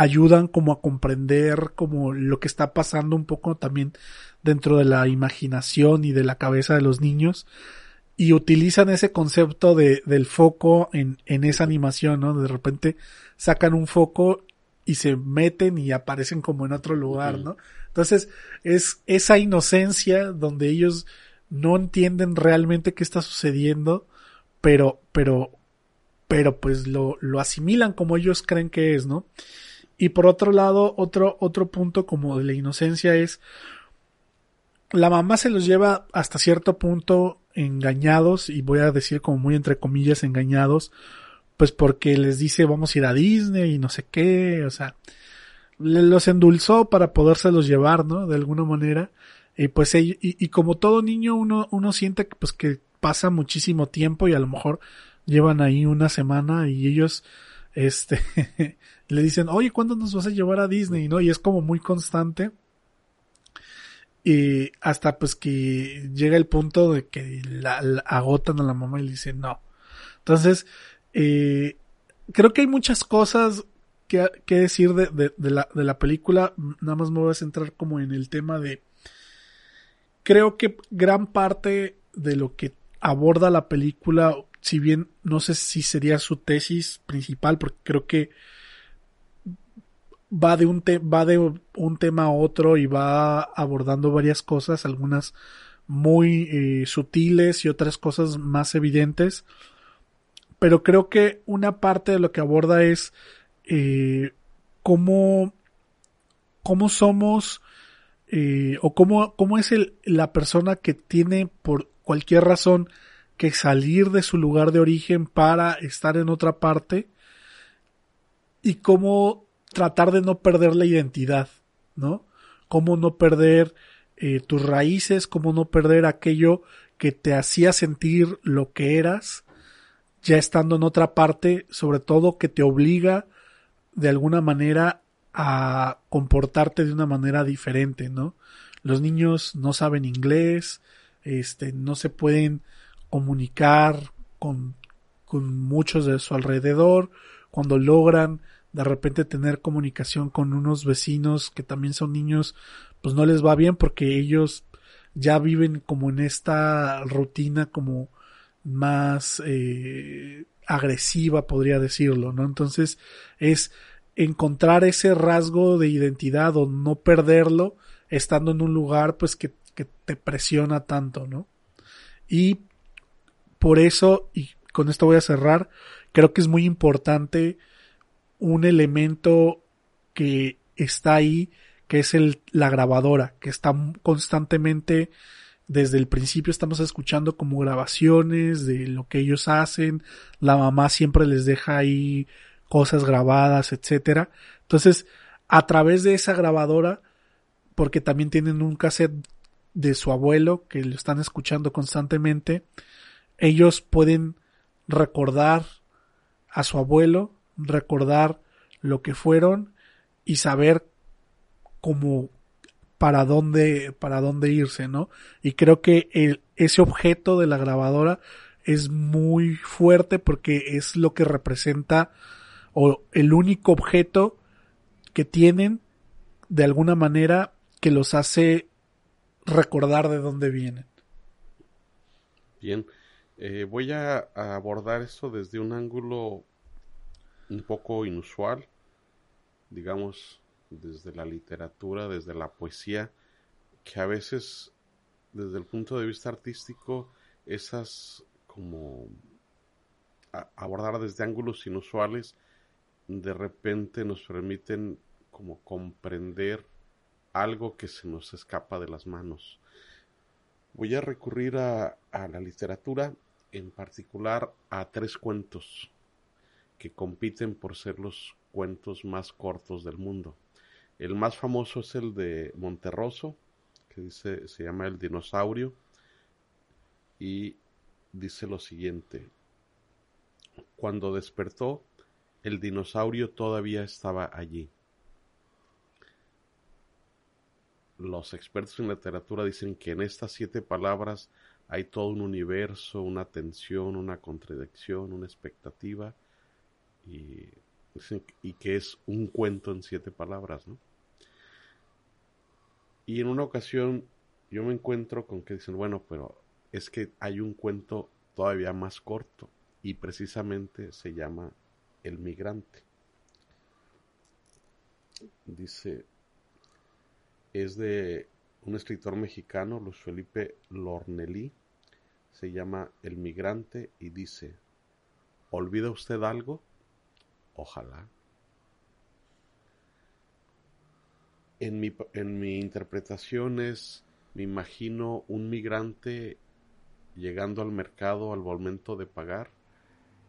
ayudan como a comprender como lo que está pasando un poco también dentro de la imaginación y de la cabeza de los niños y utilizan ese concepto de, del foco en, en esa animación, ¿no? De repente sacan un foco y se meten y aparecen como en otro lugar, ¿no? Entonces, es esa inocencia donde ellos no entienden realmente qué está sucediendo, pero, pero, pero pues lo, lo asimilan como ellos creen que es, ¿no? Y por otro lado, otro, otro punto como de la inocencia es, la mamá se los lleva hasta cierto punto engañados, y voy a decir como muy entre comillas engañados, pues porque les dice vamos a ir a Disney y no sé qué, o sea, los endulzó para podérselos llevar, ¿no? De alguna manera. Y pues, y, y como todo niño, uno, uno siente que, pues, que pasa muchísimo tiempo y a lo mejor llevan ahí una semana y ellos, este, le dicen, oye, ¿cuándo nos vas a llevar a Disney? ¿No? Y es como muy constante. Y hasta pues que llega el punto de que la, agotan a la mamá y le dicen no. Entonces, eh, creo que hay muchas cosas que, decir de, de, de, la, de la película. Nada más me voy a centrar como en el tema de... Creo que gran parte de lo que aborda la película, si bien no sé si sería su tesis principal, porque creo que va de un, te va de un tema a otro y va abordando varias cosas, algunas muy eh, sutiles y otras cosas más evidentes. Pero creo que una parte de lo que aborda es eh, cómo, cómo somos eh, o cómo, cómo es el, la persona que tiene por cualquier razón que salir de su lugar de origen para estar en otra parte. Y cómo tratar de no perder la identidad, ¿no? Cómo no perder eh, tus raíces, cómo no perder aquello que te hacía sentir lo que eras, ya estando en otra parte, sobre todo que te obliga de alguna manera a comportarte de una manera diferente, ¿no? Los niños no saben inglés, este, no se pueden comunicar con, con muchos de su alrededor, cuando logran de repente tener comunicación con unos vecinos que también son niños, pues no les va bien porque ellos ya viven como en esta rutina como más eh, agresiva, podría decirlo, ¿no? Entonces es encontrar ese rasgo de identidad o no perderlo estando en un lugar pues que, que te presiona tanto, ¿no? Y por eso, y con esto voy a cerrar, creo que es muy importante un elemento que está ahí que es el, la grabadora, que está constantemente desde el principio estamos escuchando como grabaciones de lo que ellos hacen, la mamá siempre les deja ahí cosas grabadas, etcétera. Entonces, a través de esa grabadora, porque también tienen un cassette de su abuelo que lo están escuchando constantemente, ellos pueden recordar a su abuelo, recordar lo que fueron y saber como para dónde, para dónde irse, ¿no? Y creo que el, ese objeto de la grabadora es muy fuerte porque es lo que representa o el único objeto que tienen de alguna manera que los hace recordar de dónde vienen. Bien, eh, voy a, a, abordar esto desde un ángulo un poco inusual, digamos, desde la literatura, desde la poesía, que a veces desde el punto de vista artístico esas como abordar desde ángulos inusuales de repente nos permiten como comprender algo que se nos escapa de las manos. Voy a recurrir a, la literatura, en particular a tres cuentos que compiten por ser los cuentos más cortos del mundo. El más famoso es el de Monterroso, que dice, se llama El dinosaurio, y dice lo siguiente. Cuando despertó, el dinosaurio todavía estaba allí. Los expertos en literatura dicen que en estas siete palabras hay todo un universo, una tensión, una contradicción, una expectativa, y, y que es un cuento en siete palabras, ¿no? Y en una ocasión yo me encuentro con que dicen, bueno, pero es que hay un cuento todavía más corto y precisamente se llama El migrante. Dice, es de un escritor mexicano, Luis Felipe Lornelí, se llama El migrante y dice, ¿olvida usted algo? Ojalá. en mi, en mi interpretación es, me imagino un migrante llegando al mercado al momento de pagar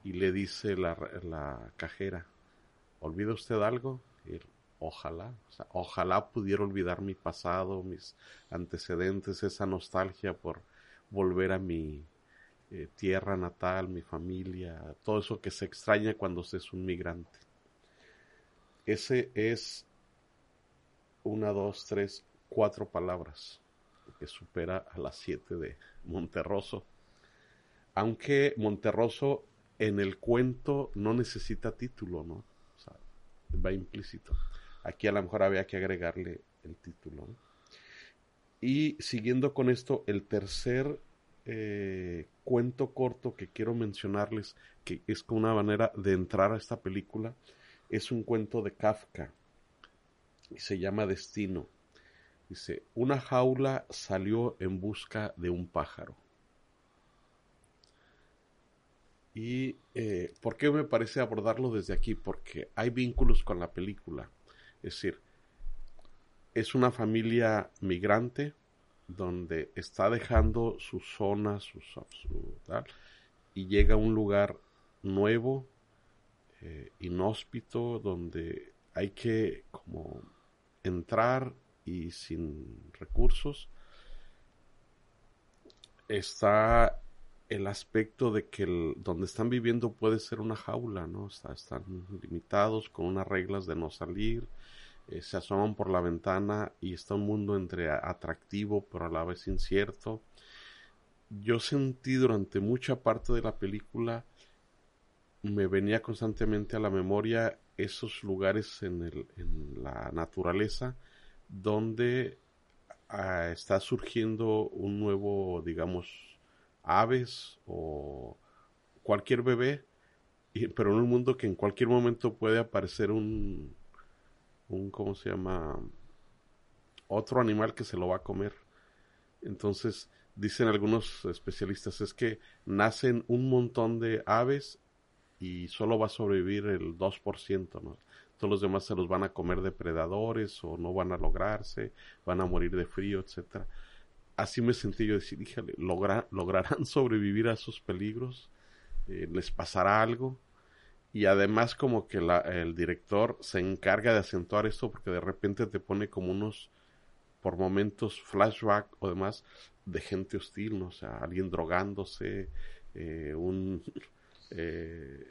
y le dice la, la cajera, ¿olvida usted algo? ojalá, ojalá pudiera olvidar mi pasado, mis antecedentes, esa nostalgia por volver a mi eh, tierra natal, mi familia, todo eso que se extraña cuando se es un migrante. Ese es una, dos, tres, cuatro palabras, que supera a las siete de Monterroso. Aunque Monterroso en el cuento no necesita título, ¿no? O sea, va implícito. Aquí a lo mejor había que agregarle el título. Y siguiendo con esto, el tercer eh, cuento corto que quiero mencionarles, que es como una manera de entrar a esta película, es un cuento de Kafka y se llama Destino. Dice, una jaula salió en busca de un pájaro. Y eh, ¿por qué me parece abordarlo desde aquí? Porque hay vínculos con la película. Es decir, es una familia migrante donde está dejando su zona, su, tal, y llega a un lugar nuevo, eh, inhóspito, donde hay que como entrar y sin recursos. Está el aspecto de que donde están viviendo puede ser una jaula, ¿no? están limitados con unas reglas de no salir, eh, se asoman por la ventana y está un mundo entre atractivo pero a la vez incierto. Yo sentí durante mucha parte de la película, me venía constantemente a la memoria esos lugares en, la naturaleza donde ah, está surgiendo un nuevo, digamos, aves o cualquier bebé, pero en un mundo que en cualquier momento puede aparecer un, un, ¿cómo se llama? Otro animal que se lo va a comer. Entonces, dicen algunos especialistas, es que nacen un montón de aves y solo va a sobrevivir el 2%, ¿no? Todos los demás se los van a comer depredadores o no van a lograrse, van a morir de frío, etcétera así me sentí yo decir, híjale, lograrán sobrevivir a esos peligros, eh, les pasará algo. Y además como que el director se encarga de acentuar esto porque de repente te pone como unos, por momentos, flashback o demás de gente hostil, ¿no? O sea, alguien drogándose, eh, un... Eh,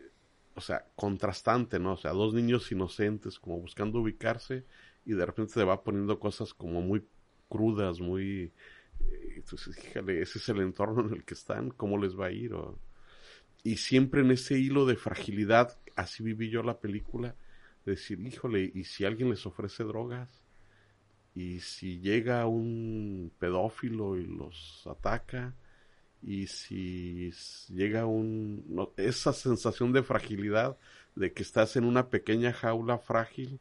o sea, contrastante, ¿no? O sea, dos niños inocentes como buscando ubicarse y de repente te va poniendo cosas como muy crudas, muy entonces, fíjale, ese es el entorno en el que están, ¿cómo les va a ir? Y siempre en ese hilo de fragilidad, así viví yo la película, decir, híjole, ¿y si alguien les ofrece drogas? ¿Y si llega un pedófilo y los ataca? ¿Y si llega un... esa sensación de fragilidad, de que estás en una pequeña jaula frágil,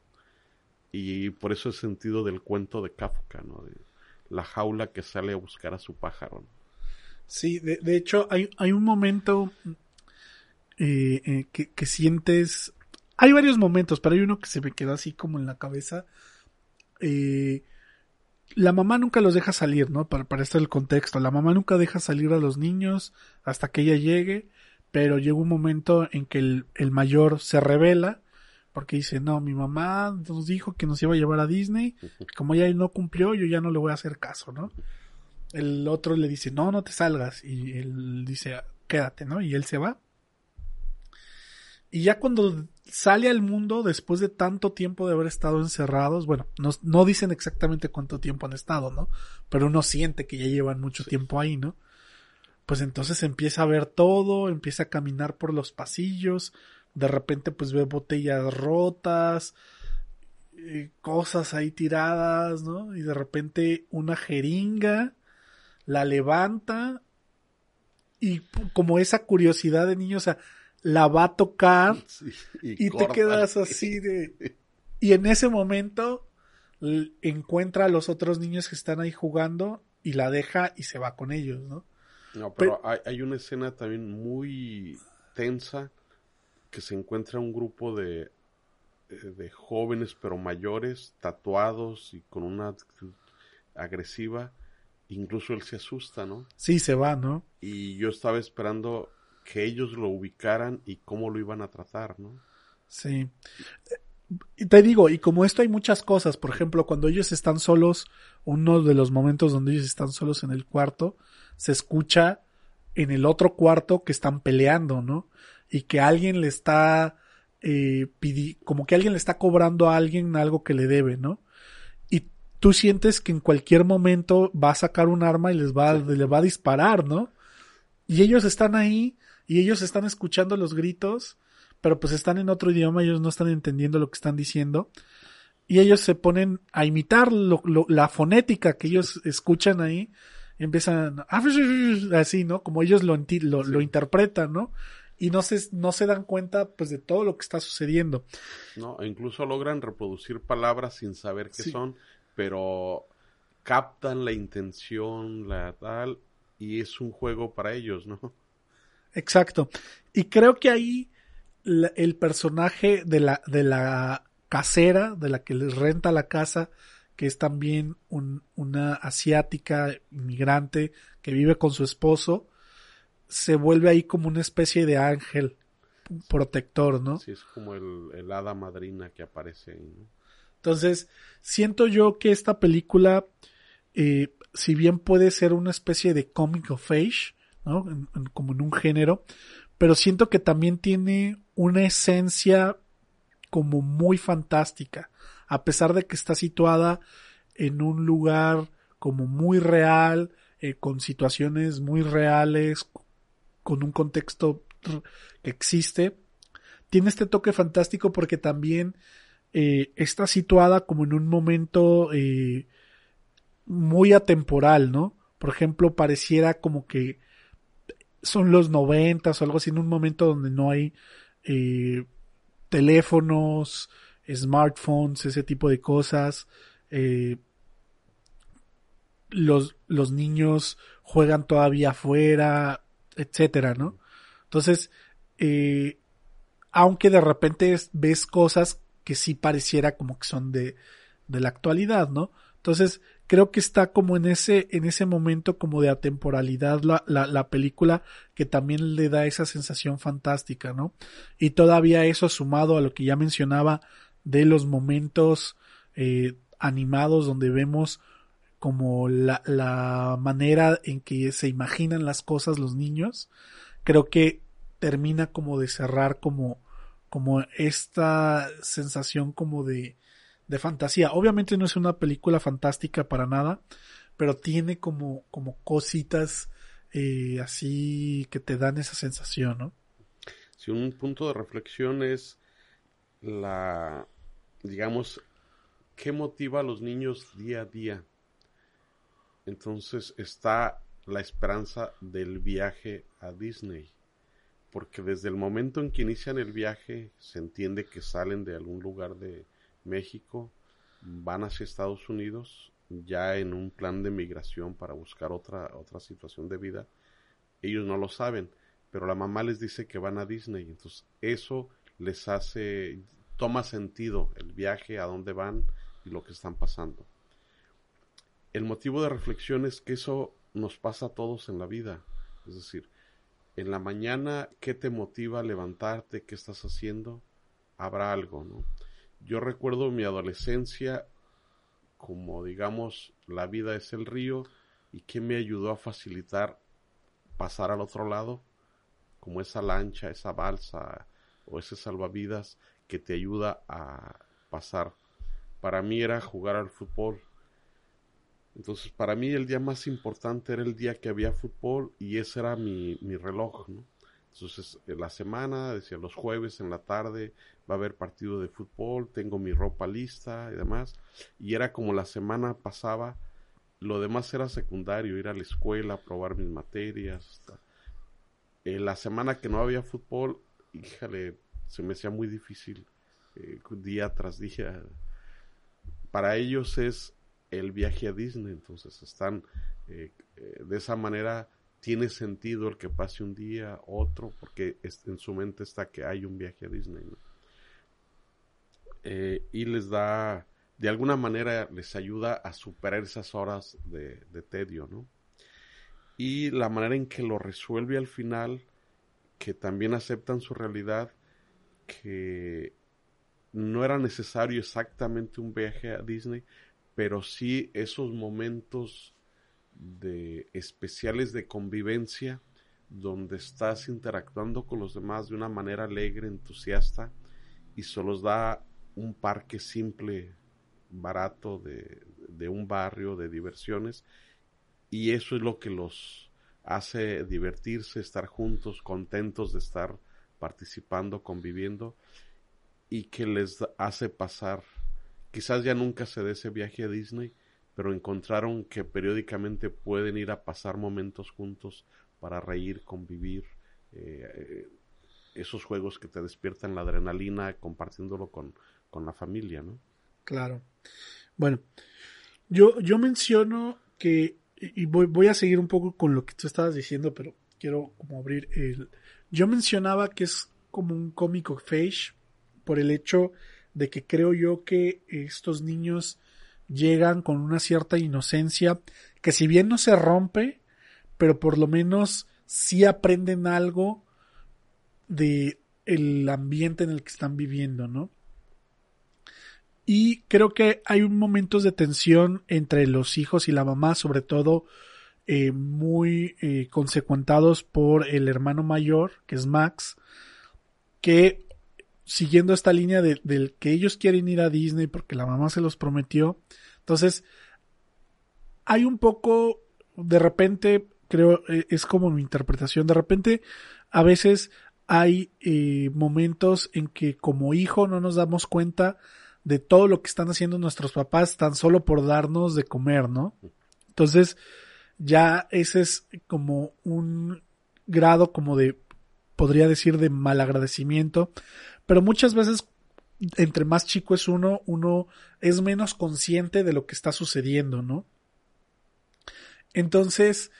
y por eso el sentido del cuento de Kafka, ¿no? la jaula que sale a buscar a su pájaro. Sí, de, de hecho hay, hay, un momento eh, eh, que, que, sientes... Hay varios momentos, pero hay uno que se me quedó así como en la cabeza. Eh, la mamá nunca los deja salir, ¿no? Para, para estar el contexto. La mamá nunca deja salir a los niños hasta que ella llegue, pero llega un momento en que el, el mayor se revela porque dice, no, mi mamá nos dijo que nos iba a llevar a Disney, como ella no cumplió, yo ya no le voy a hacer caso, ¿no? El otro le dice, no, no te salgas, y él dice, quédate, ¿no? Y él se va. Y ya cuando sale al mundo, después de tanto tiempo de haber estado encerrados, bueno, no, no dicen exactamente cuánto tiempo han estado, ¿no? Pero uno siente que ya llevan mucho tiempo ahí, ¿no? Pues entonces empieza a ver todo, empieza a caminar por los pasillos, de repente pues ve botellas rotas, eh, cosas ahí tiradas, ¿no? Y de repente una jeringa la levanta y como esa curiosidad de niño, o sea, la va a tocar y, te quedas así de... Y en ese momento encuentra a los otros niños que están ahí jugando y la deja y se va con ellos, ¿no? No, pero, hay, hay, una escena también muy tensa que se encuentra un grupo de, eh, de jóvenes pero mayores, tatuados y con una actitud agresiva. Incluso él se asusta, ¿no? Sí, se va, ¿no? Y yo estaba esperando que ellos lo ubicaran y cómo lo iban a tratar, ¿no? Sí. Y te digo, y como esto hay muchas cosas, por ejemplo, cuando ellos están solos, uno de los momentos donde ellos están solos en el cuarto, se escucha en el otro cuarto que están peleando, ¿no? y que alguien le está eh, como que alguien le está cobrando a alguien algo que le debe, ¿no? Y tú sientes que en cualquier momento va a sacar un arma y les va, le va a disparar, ¿no? Y ellos están ahí y ellos están escuchando los gritos, pero pues están en otro idioma, ellos no están entendiendo lo que están diciendo. Y ellos se ponen a imitar la fonética que ellos escuchan ahí. Y empiezan así, ¿no? Como ellos lo, lo, lo interpretan, ¿no? y no se, no se dan cuenta pues de todo lo que está sucediendo. No, incluso logran reproducir palabras sin saber qué son, pero captan la intención, la tal, y es un juego para ellos, ¿no? Exacto. Y creo que ahí el personaje de la, de la casera, de la que les renta la casa, que es también una asiática inmigrante que vive con su esposo, se vuelve ahí como una especie de ángel protector, ¿no? Sí, es como el, hada madrina que aparece ahí, ¿no? Entonces, siento yo que esta película, eh, si bien puede ser una especie de comic of age, como en un género, pero siento que también tiene una esencia como muy fantástica, a pesar de que está situada en un lugar como muy real, eh, con situaciones muy reales, con un contexto que existe. Tiene este toque fantástico porque también eh, está situada como en un momento eh, muy atemporal, ¿no? Por ejemplo, pareciera como que son los noventas o algo así, en un momento donde no hay eh, teléfonos, smartphones, ese tipo de cosas. los, los niños juegan todavía afuera, etcétera, ¿no? Entonces, eh, aunque de repente ves cosas que sí pareciera como que son de, de la actualidad, ¿no? Entonces, creo que está como en ese, en ese momento como de atemporalidad la, la, la, película que también le da esa sensación fantástica, ¿no? Y todavía eso sumado a lo que ya mencionaba de los momentos eh, animados donde vemos como la, la manera en que se imaginan las cosas los niños, creo que termina como de cerrar como, como esta sensación como de, de fantasía. Obviamente no es una película fantástica para nada, pero tiene como, como cositas eh, así que te dan esa sensación, ¿no? Si un punto de reflexión es la, digamos, qué motiva a los niños día a día. Entonces está la esperanza del viaje a Disney. Porque desde el momento en que inician el viaje, se entiende que salen de algún lugar de México, van hacia Estados Unidos, ya en un plan de migración para buscar otra, otra situación de vida. Ellos no lo saben, pero la mamá les dice que van a Disney. Entonces, eso les hace, toma sentido el viaje, a dónde van y lo que están pasando. El motivo de reflexión es que eso nos pasa a todos en la vida. Es decir, en la mañana, ¿qué te motiva a levantarte? ¿Qué estás haciendo? Habrá algo, ¿no? Yo recuerdo mi adolescencia como, digamos, la vida es el río y qué me ayudó a facilitar pasar al otro lado, como esa lancha, esa balsa o ese salvavidas que te ayuda a pasar. Para mí era jugar al fútbol entonces, para mí el día más importante era el día que había fútbol y ese era mi, mi reloj, ¿no? Entonces, en la semana, decía, los jueves en la tarde va a haber partido de fútbol, tengo mi ropa lista y demás. Y era como la semana pasaba, lo demás era secundario, ir a la escuela, probar mis materias. En la semana que no había fútbol, híjale, se me hacía muy difícil, eh, día tras día. Para ellos es el viaje a Disney. Entonces están eh, eh, de esa manera tiene sentido el que pase un día, otro, porque en su mente está que hay un viaje a Disney. Eh, y les da, de alguna manera, les ayuda a superar esas horas de, de tedio, ¿no? Y la manera en que lo resuelve al final, que también aceptan su realidad, que no era necesario exactamente un viaje a Disney, pero sí esos momentos de especiales de convivencia donde estás interactuando con los demás de una manera alegre, entusiasta y se los da un parque simple, barato de, de un barrio de diversiones y eso es lo que los hace divertirse, estar juntos, contentos de estar participando, conviviendo y que les hace pasar Quizás ya nunca se dé ese viaje a Disney, pero encontraron que periódicamente pueden ir a pasar momentos juntos para reír, convivir, eh, esos juegos que te despiertan la adrenalina compartiéndolo con, con la familia, ¿no? Claro. Bueno, yo, yo menciono que, y voy, voy a seguir un poco con lo que tú estabas diciendo, pero quiero como abrir el... Yo mencionaba que es como un cómico face por el hecho de que creo yo que estos niños llegan con una cierta inocencia que si bien no se rompe, pero por lo menos sí aprenden algo de el ambiente en el que están viviendo, ¿no? Y creo que hay momentos de tensión entre los hijos y la mamá, sobre todo eh, muy eh, consecuentados por el hermano mayor, que es Max, que siguiendo esta línea de, del que ellos quieren ir a Disney porque la mamá se los prometió. Entonces, hay un poco, de repente, creo, eh, es como mi interpretación, de repente, a veces hay eh, momentos en que como hijo no nos damos cuenta de todo lo que están haciendo nuestros papás tan solo por darnos de comer, ¿no? Entonces, ya ese es como un grado como de, podría decir, de malagradecimiento, pero muchas veces entre más chico es uno, uno es menos consciente de lo que está sucediendo, ¿no? Entonces,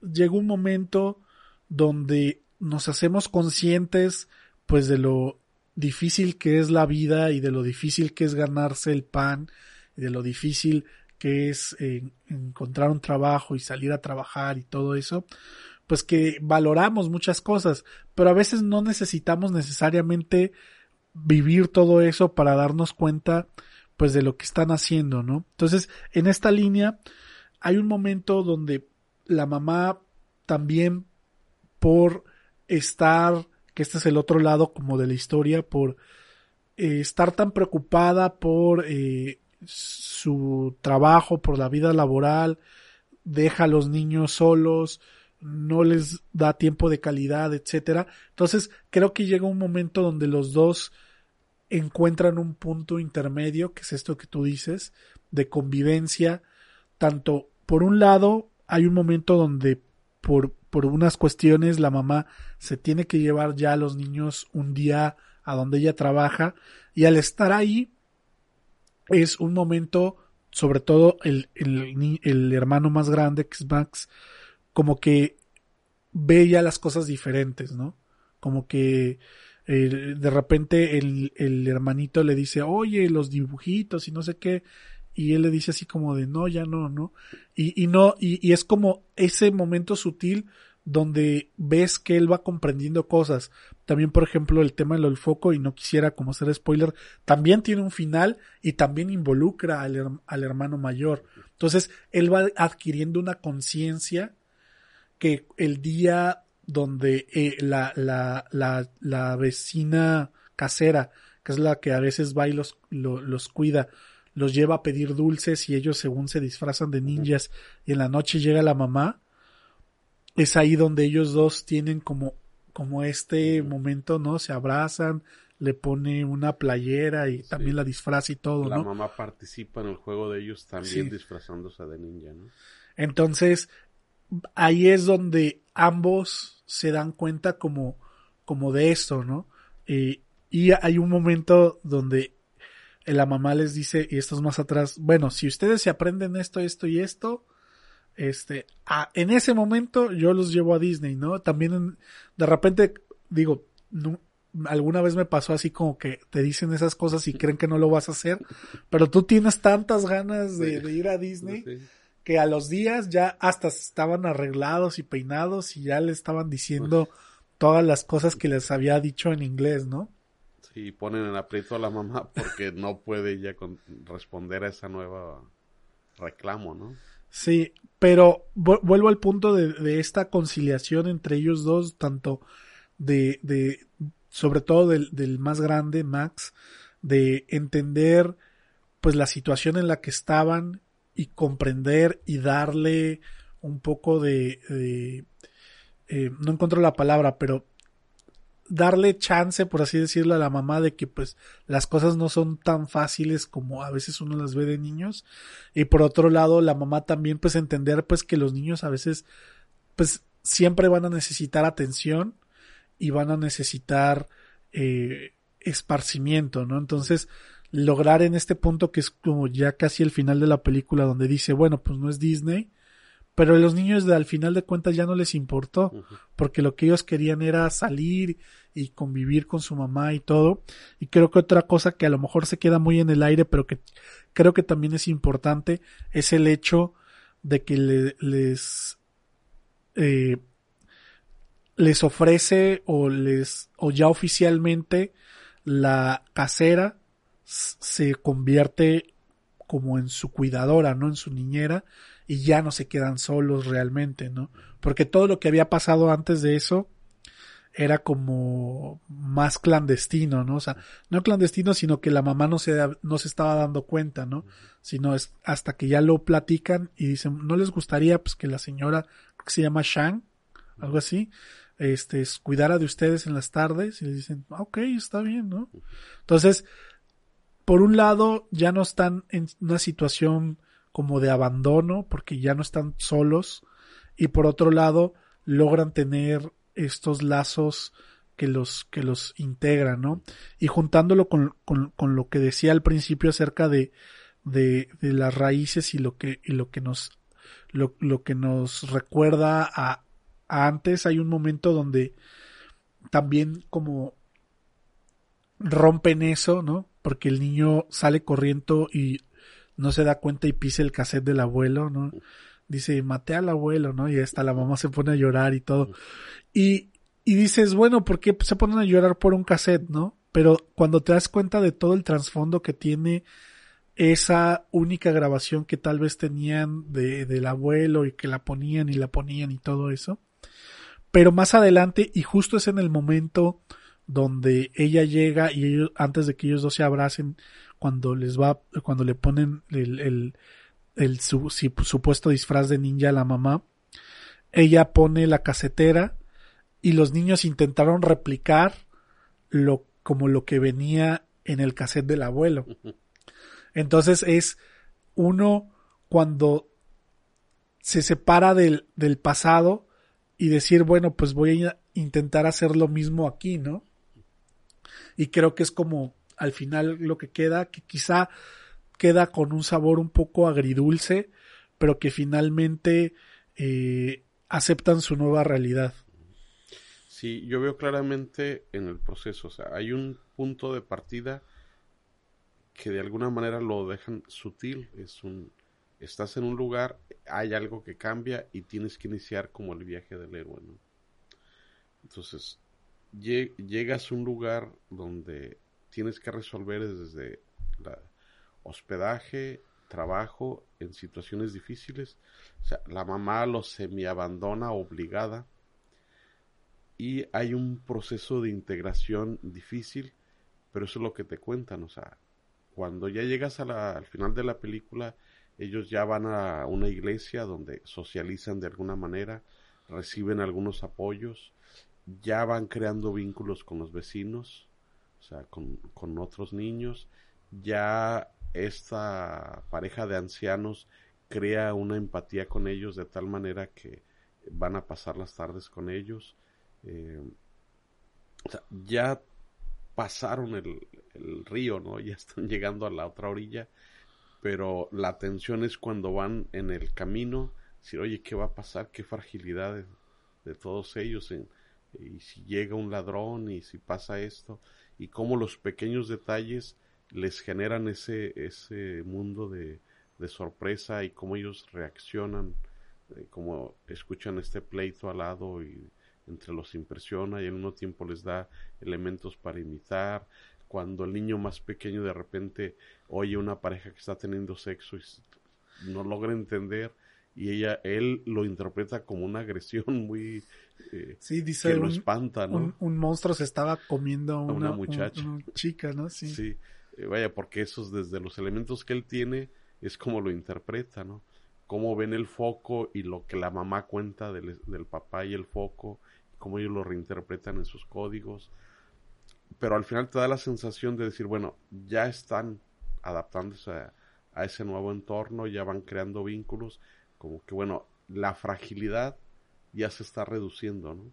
llega un momento donde nos hacemos conscientes, pues, de lo difícil que es la vida y de lo difícil que es ganarse el pan y de lo difícil que es eh, encontrar un trabajo y salir a trabajar y todo eso, pues que valoramos muchas cosas, pero a veces no necesitamos necesariamente vivir todo eso para darnos cuenta pues de lo que están haciendo, ¿no? Entonces, en esta línea hay un momento donde la mamá también por estar, que este es el otro lado como de la historia, por eh, estar tan preocupada por eh, su trabajo, por la vida laboral, deja a los niños solos, no les da tiempo de calidad, etcétera. Entonces, creo que llega un momento donde los dos encuentran un punto intermedio, que es esto que tú dices, de convivencia, tanto por un lado hay un momento donde por, por unas cuestiones la mamá se tiene que llevar ya a los niños un día a donde ella trabaja y al estar ahí es un momento, sobre todo el, el, el hermano más grande que es Max, como que ve ya las cosas diferentes, ¿no? Como que de repente el, el hermanito le dice, oye, los dibujitos y no sé qué, y él le dice así como de, no, ya no, no. Y, y no, y, y es como ese momento sutil donde ves que él va comprendiendo cosas. También, por ejemplo, el tema del foco, y no quisiera como hacer spoiler, también tiene un final y también involucra al, al hermano mayor. Entonces, él va adquiriendo una conciencia que el día donde eh, la, la, la, la, vecina casera, que es la que a veces va y los, los cuida, los lleva a pedir dulces y ellos según se disfrazan de ninjas y en la noche llega la mamá, es ahí donde ellos dos tienen como, como este momento, ¿no? Se abrazan, le pone una playera y también la disfraza y todo, la ¿no? mamá participa en el juego de ellos también Sí. disfrazándose de ninja, ¿no? Entonces, ahí es donde ambos se dan cuenta como, como de esto, ¿no? Eh, y hay un momento donde la mamá les dice, y esto es más atrás, bueno, si ustedes se aprenden esto, esto y esto, este, ah, en ese momento yo los llevo a Disney, ¿no? También en- de repente, digo, no- alguna vez me pasó así como que te dicen esas cosas y creen que no lo vas a hacer, pero tú tienes tantas ganas de, de ir a Disney Sí. Que a los días ya hasta estaban arreglados y peinados y ya le estaban diciendo todas las cosas que les había dicho en inglés, ¿no? Sí, ponen en aprieto a la mamá porque no puede ya con- responder a esa nueva reclamo, ¿no? Sí, pero vu- vuelvo al punto de, de esta conciliación entre ellos dos, tanto de, de sobre todo del, del más grande, Max, de entender pues la situación en la que estaban y comprender y darle un poco de, eh, no encuentro la palabra, pero darle chance, por así decirlo, a la mamá de que pues las cosas no son tan fáciles como a veces uno las ve de niños. Y por otro lado, la mamá también pues entender pues que los niños a veces pues siempre van a necesitar atención y van a necesitar eh, esparcimiento, ¿no? Entonces, lograr en este punto que es como ya casi el final de la película donde dice, bueno, pues no es Disney, pero a los niños de, al final de cuentas ya no les importó, porque lo que ellos querían era salir y convivir con su mamá y todo. Y creo que otra cosa que a lo mejor se queda muy en el aire, pero que creo que también es importante, es el hecho de que les eh, les ofrece o les o ya oficialmente la casera se convierte como en su cuidadora, ¿no? En su niñera y ya no se quedan solos realmente, ¿no? Porque todo lo que había pasado antes de eso era como más clandestino, ¿no? O sea, no clandestino, sino que la mamá no se, no se estaba dando cuenta, ¿no? Sino es hasta que ya lo platican y dicen, ¿no les gustaría pues que la señora, que se llama Shang, algo así, este, cuidara de ustedes en las tardes? Y le dicen, ah, ok, está bien, ¿no? Entonces, por un lado, ya no están en una situación como de abandono, porque ya no están solos, y por otro lado, logran tener estos lazos que los, que los integran, ¿no? Y juntándolo con, con, con lo que decía al principio acerca de, de, de, las raíces y lo que, y lo que nos, lo, lo que nos recuerda a, a, antes, hay un momento donde también como rompen eso, ¿no? Porque el niño sale corriendo y no se da cuenta y pisa el cassette del abuelo, ¿no? Dice, maté al abuelo, ¿no? Y hasta la mamá se pone a llorar y todo. Y, y dices, bueno, ¿por qué se ponen a llorar por un cassette, no? Pero cuando te das cuenta de todo el trasfondo que tiene esa única grabación que tal vez tenían de, del abuelo y que la ponían y la ponían y todo eso. Pero más adelante, y justo es en el momento donde ella llega y ellos, antes de que ellos dos se abracen, cuando les va, cuando le ponen el, el, el su, supuesto disfraz de ninja a la mamá, ella pone la casetera y los niños intentaron replicar lo como lo que venía en el cassette del abuelo. Entonces es uno cuando se separa del, del pasado y decir, bueno, pues voy a intentar hacer lo mismo aquí, ¿no? Y creo que es como al final lo que queda, que quizá queda con un sabor un poco agridulce, pero que finalmente eh, aceptan su nueva realidad. Sí, yo veo claramente en el proceso, o sea, hay un punto de partida que de alguna manera lo dejan sutil, es un estás en un lugar, hay algo que cambia y tienes que iniciar como el viaje del héroe, ¿no? Entonces, llegas a un lugar donde tienes que resolver desde la hospedaje, trabajo en situaciones difíciles. O sea, la mamá los semi abandona obligada y hay un proceso de integración difícil, pero eso es lo que te cuentan, o sea, cuando ya llegas al final de la película, ellos ya van a una iglesia donde socializan de alguna manera, reciben algunos apoyos, ya van creando vínculos con los vecinos, o sea, con, con otros niños, ya esta pareja de ancianos crea una empatía con ellos de tal manera que van a pasar las tardes con ellos, eh, ya pasaron el, el, río, ¿no? Ya están llegando a la otra orilla, pero la tensión es cuando van en el camino, decir, oye, ¿qué va a pasar? ¿Qué fragilidad de, todos ellos? Y si llega un ladrón y si pasa esto, y cómo los pequeños detalles les generan ese, ese mundo de, de sorpresa y cómo ellos reaccionan, eh, como escuchan este pleito al lado y entre los impresiona y al mismo tiempo les da elementos para imitar. Cuando el niño más pequeño de repente oye una pareja que está teniendo sexo y no logra entender y ella él lo interpreta como una agresión muy eh, sí dice que lo espanta no un, monstruo se estaba comiendo a una, muchacha chica no sí, sí. Eh, vaya porque esos desde los elementos que él tiene es como lo interpreta no cómo ven el foco y lo que la mamá cuenta del, del papá y el foco cómo ellos lo reinterpretan en sus códigos. Pero al final te da la sensación de decir, bueno, ya están adaptándose a, ese nuevo entorno, ya van creando vínculos, como que bueno, la fragilidad ya se está reduciendo, ¿no?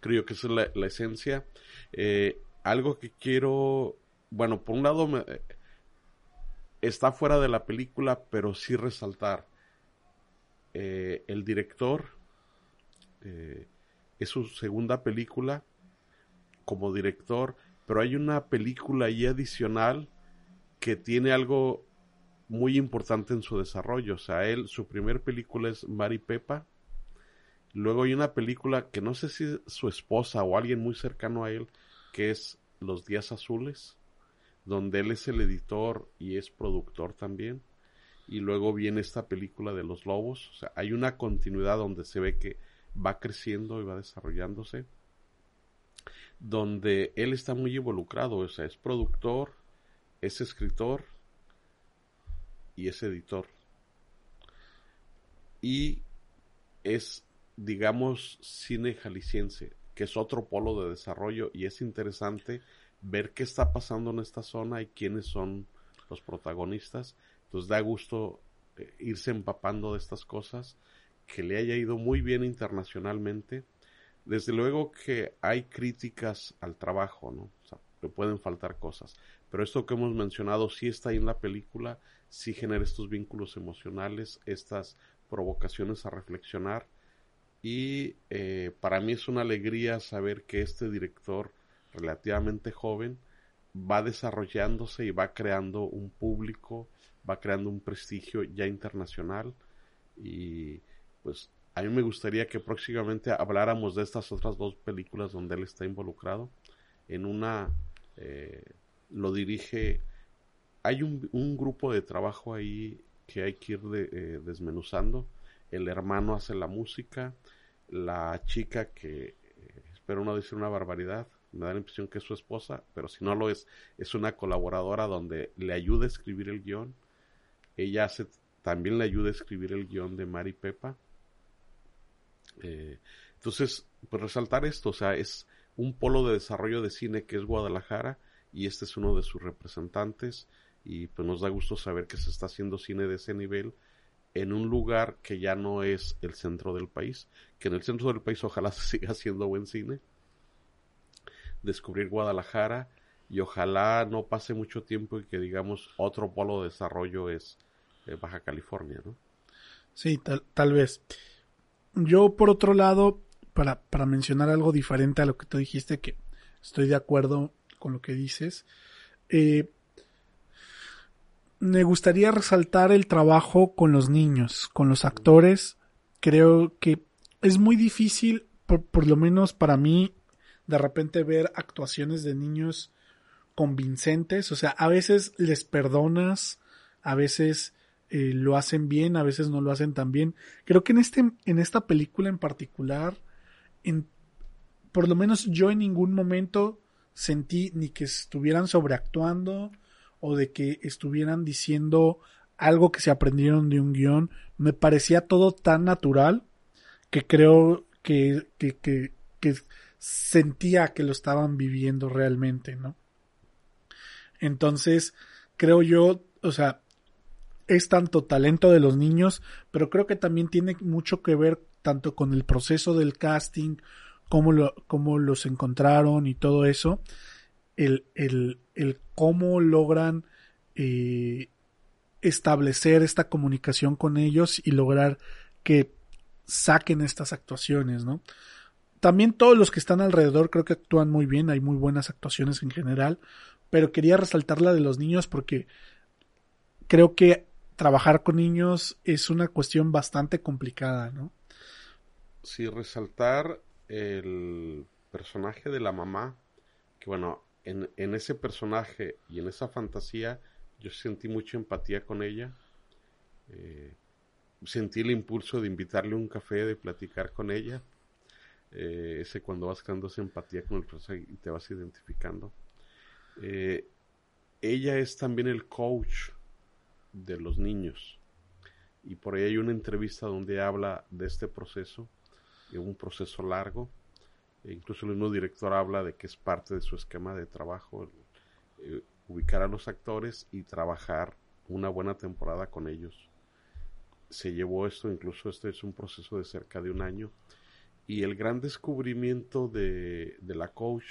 Creo que esa es la, esencia. Eh, algo que quiero, bueno, por un lado está fuera de la película, pero sí resaltar. eh, el director eh, es su segunda película como director, pero hay una película ahí adicional que tiene algo muy importante en su desarrollo. O sea, él, su primer película es Mari Pepa. Luego hay una película que no sé si es su esposa o alguien muy cercano a él, que es Los Días Azules, donde él es el editor y es productor también. Y luego viene esta película de los lobos. O sea, hay una continuidad donde se ve que va creciendo y va desarrollándose. Donde él está muy involucrado. O sea, es productor, es escritor y es editor. Y es, digamos, cine jalisciense, que es otro polo de desarrollo y es interesante ver qué está pasando en esta zona y quiénes son los protagonistas. Entonces da gusto eh, irse empapando de estas cosas, que le haya ido muy bien internacionalmente. Desde luego que hay críticas al trabajo, ¿no? O sea, le pueden faltar cosas. Pero esto que hemos mencionado sí está ahí en la película, sí genera estos vínculos emocionales, estas provocaciones a reflexionar. Y eh, para mí es una alegría saber que este director relativamente joven va desarrollándose y va creando un público, va creando un prestigio ya internacional y pues a mí me gustaría que próximamente habláramos de estas otras dos películas donde él está involucrado. En una eh, lo dirige, hay un, un, grupo de trabajo ahí que hay que ir de, eh, desmenuzando. El hermano hace la música, la chica que, eh, espero no decir una barbaridad, me da la impresión que es su esposa, pero si no lo es, es una colaboradora donde le ayuda a escribir el guion. Ella hace, también le ayuda a escribir el guion de Mari Pepa. Eh, entonces, pues resaltar esto, o sea, es un polo de desarrollo de cine que es Guadalajara y este es uno de sus representantes y pues nos da gusto saber que se está haciendo cine de ese nivel en un lugar que ya no es el centro del país, que en el centro del país ojalá se siga haciendo buen cine, descubrir Guadalajara y ojalá no pase mucho tiempo y que digamos otro polo de desarrollo es eh, Baja California, ¿no? Sí, tal, tal vez. Yo por otro lado, para, para mencionar algo diferente a lo que tú dijiste, que estoy de acuerdo con lo que dices, eh, me gustaría resaltar el trabajo con los niños, con los actores. Creo que es muy difícil, por, por lo menos para mí, de repente ver actuaciones de niños convincentes. O sea, a veces les perdonas, a veces eh, lo hacen bien, a veces no lo hacen tan bien. Creo que en este, en esta película en particular, en, por lo menos yo en ningún momento sentí ni que estuvieran sobreactuando o de que estuvieran diciendo algo que se aprendieron de un guion. Me parecía todo tan natural que creo que, que, que, que sentía que lo estaban viviendo realmente, ¿no? Entonces, creo yo, o sea, es tanto talento de los niños, pero creo que también tiene mucho que ver tanto con el proceso del casting, cómo, lo, cómo los encontraron y todo eso, el, el, el cómo logran eh, establecer esta comunicación con ellos y lograr que saquen estas actuaciones, ¿no? También todos los que están alrededor creo que actúan muy bien, hay muy buenas actuaciones en general, pero quería resaltar la de los niños porque creo que trabajar con niños es una cuestión bastante complicada, ¿no? Sí, resaltar el personaje de la mamá, que bueno, en, ese personaje y en esa fantasía yo sentí mucha empatía con ella. Eh, sentí el impulso de invitarle un café, de platicar con ella eh, ese cuando vas creando esa empatía con el profesor y te vas identificando. Eh, ella es también el coach de los niños. Y por ahí hay una entrevista donde habla de este proceso, de un proceso largo. Incluso el mismo director habla de que es parte de su esquema de trabajo, eh, ubicar a los actores y trabajar una buena temporada con ellos. Se llevó esto, incluso este es un proceso de cerca de un año y el gran descubrimiento de, la coach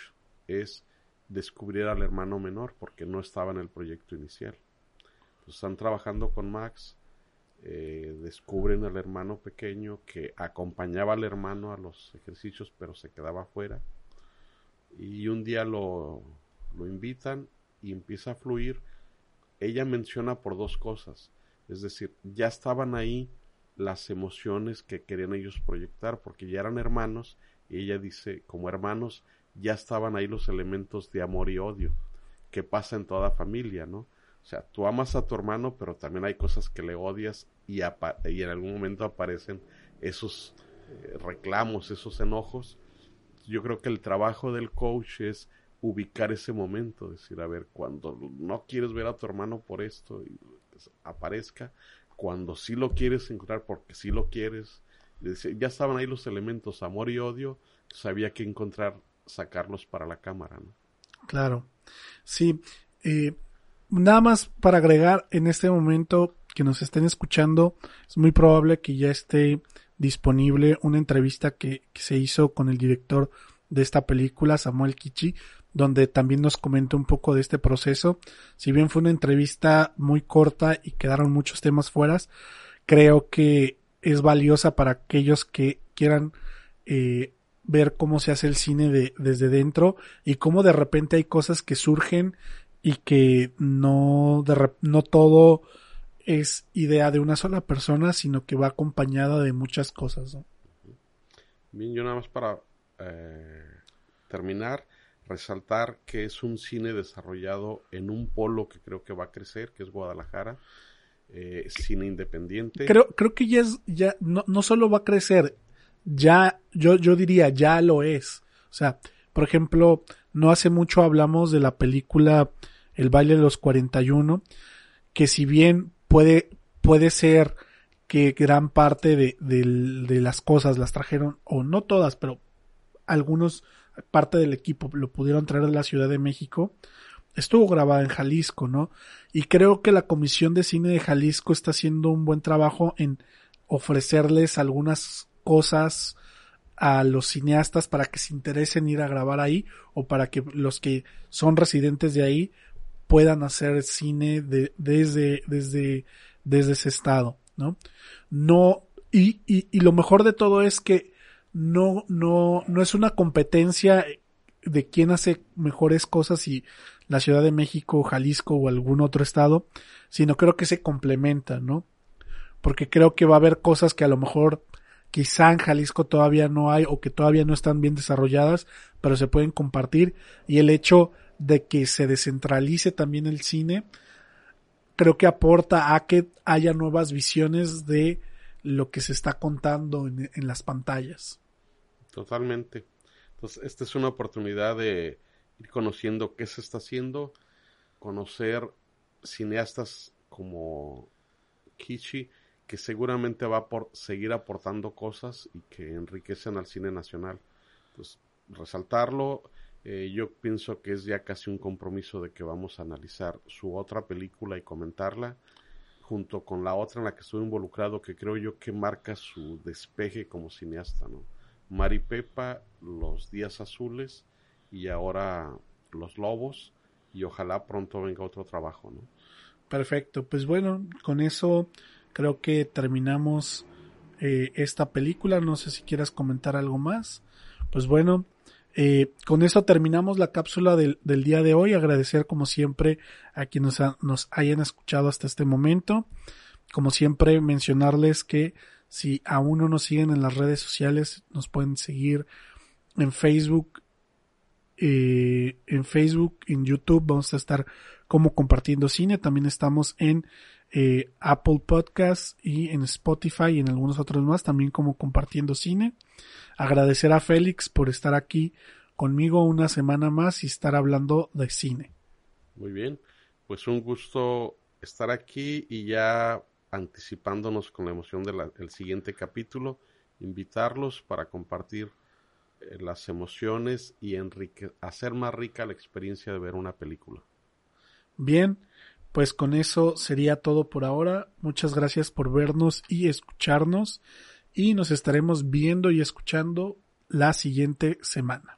es descubrir al hermano menor porque no estaba en el proyecto inicial. están trabajando con Max eh, descubren al hermano pequeño que acompañaba al hermano a los ejercicios pero se quedaba afuera y un día lo, lo invitan y empieza a fluir. Ella menciona por dos cosas, es decir, ya estaban ahí las emociones que querían ellos proyectar porque ya eran hermanos y ella dice, como hermanos ya estaban ahí los elementos de amor y odio que pasa en toda familia, ¿no? Sea, tú amas a tu hermano, pero también hay cosas que le odias y, y en algún momento aparecen esos eh, reclamos, esos enojos. Yo creo que el trabajo del coach es ubicar ese momento, decir, a ver, cuando no quieres ver a tu hermano por esto, pues, aparezca, cuando sí lo quieres encontrar porque sí lo quieres, ya estaban ahí los elementos amor y odio, sabía que encontrar, sacarlos para la cámara, ¿no? Claro, sí. Eh, nada más para agregar en este momento que nos estén escuchando, es muy probable que ya esté disponible una entrevista que, se hizo con el director de esta película, Samuel Kichi, donde también nos comentó un poco de este proceso. Si bien fue una entrevista muy corta y quedaron muchos temas fuera, creo que es valiosa para aquellos que quieran eh, ver cómo se hace el cine de, desde dentro y cómo de repente hay cosas que surgen y que no, de, no todo es idea de una sola persona, sino que va acompañada de muchas cosas. Bien, yo nada más para eh, terminar, resaltar que es un cine desarrollado en un polo que creo que va a crecer, que es Guadalajara. Eh, cine independiente. Creo, creo que ya es, ya, no, no solo va a crecer, ya, yo, yo diría, ya lo es. O sea, por ejemplo, no hace mucho hablamos de la película El baile de los 41, que si bien puede, puede ser que gran parte de, de las cosas las trajeron, o no todas, pero algunos parte del equipo lo pudieron traer de la Ciudad de México, estuvo grabada en Jalisco, ¿no? Y creo que la Comisión de Cine de Jalisco está haciendo un buen trabajo en ofrecerles algunas cosas a los cineastas para que se interesen ir a grabar ahí o para que los que son residentes de ahí puedan hacer cine de, desde, desde, desde ese estado, ¿no? No, y, y, y lo mejor de todo es que no, no, no es una competencia de quién hace mejores cosas y la Ciudad de México, Jalisco o algún otro estado, sino creo que se complementan, ¿no? Porque creo que va a haber cosas que a lo mejor quizá en Jalisco todavía no hay o que todavía no están bien desarrolladas, pero se pueden compartir y el hecho de que se descentralice también el cine, creo que aporta a que haya nuevas visiones de lo que se está contando en, las pantallas. Totalmente. Entonces, esta es una oportunidad de ir conociendo qué se está haciendo, conocer cineastas como Kichi, que seguramente va a por seguir aportando cosas y que enriquecen al cine nacional. Entonces, resaltarlo, eh, yo pienso que es ya casi un compromiso de que vamos a analizar su otra película y comentarla junto con la otra en la que estuve involucrado, que creo yo que marca su despeje como cineasta, ¿no? Mari Pepa, Los Días Azules y ahora Los Lobos, y ojalá pronto venga otro trabajo, ¿no? Perfecto, pues bueno, con eso creo que terminamos eh, esta película, no sé si quieras comentar algo más. Pues bueno, eh, con eso terminamos la cápsula del, día de hoy. Agradecer como siempre a quienes nos, hayan escuchado hasta este momento. Como siempre mencionarles que si aún no nos siguen en las redes sociales, nos pueden seguir en Facebook, eh, en Facebook, en YouTube, vamos a estar como compartiendo cine. También estamos en eh, Apple Podcasts y en Spotify y en algunos otros más, también como compartiendo cine. Agradecer a Félix por estar aquí conmigo una semana más y estar hablando de cine. Muy bien, pues un gusto estar aquí y ya anticipándonos con la emoción del siguiente capítulo, invitarlos para compartir eh, las emociones y hacer más rica la experiencia de ver una película. Bien, pues con eso sería todo por ahora. Muchas gracias por vernos y escucharnos y nos estaremos viendo y escuchando la siguiente semana.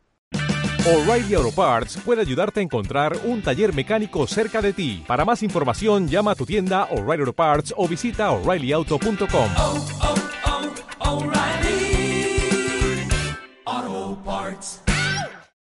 O'Reilly Auto Parts puede ayudarte a encontrar un taller mecánico cerca de ti. Para más información, llama a tu tienda O'Reilly Auto Parts o visita oreillyauto.com.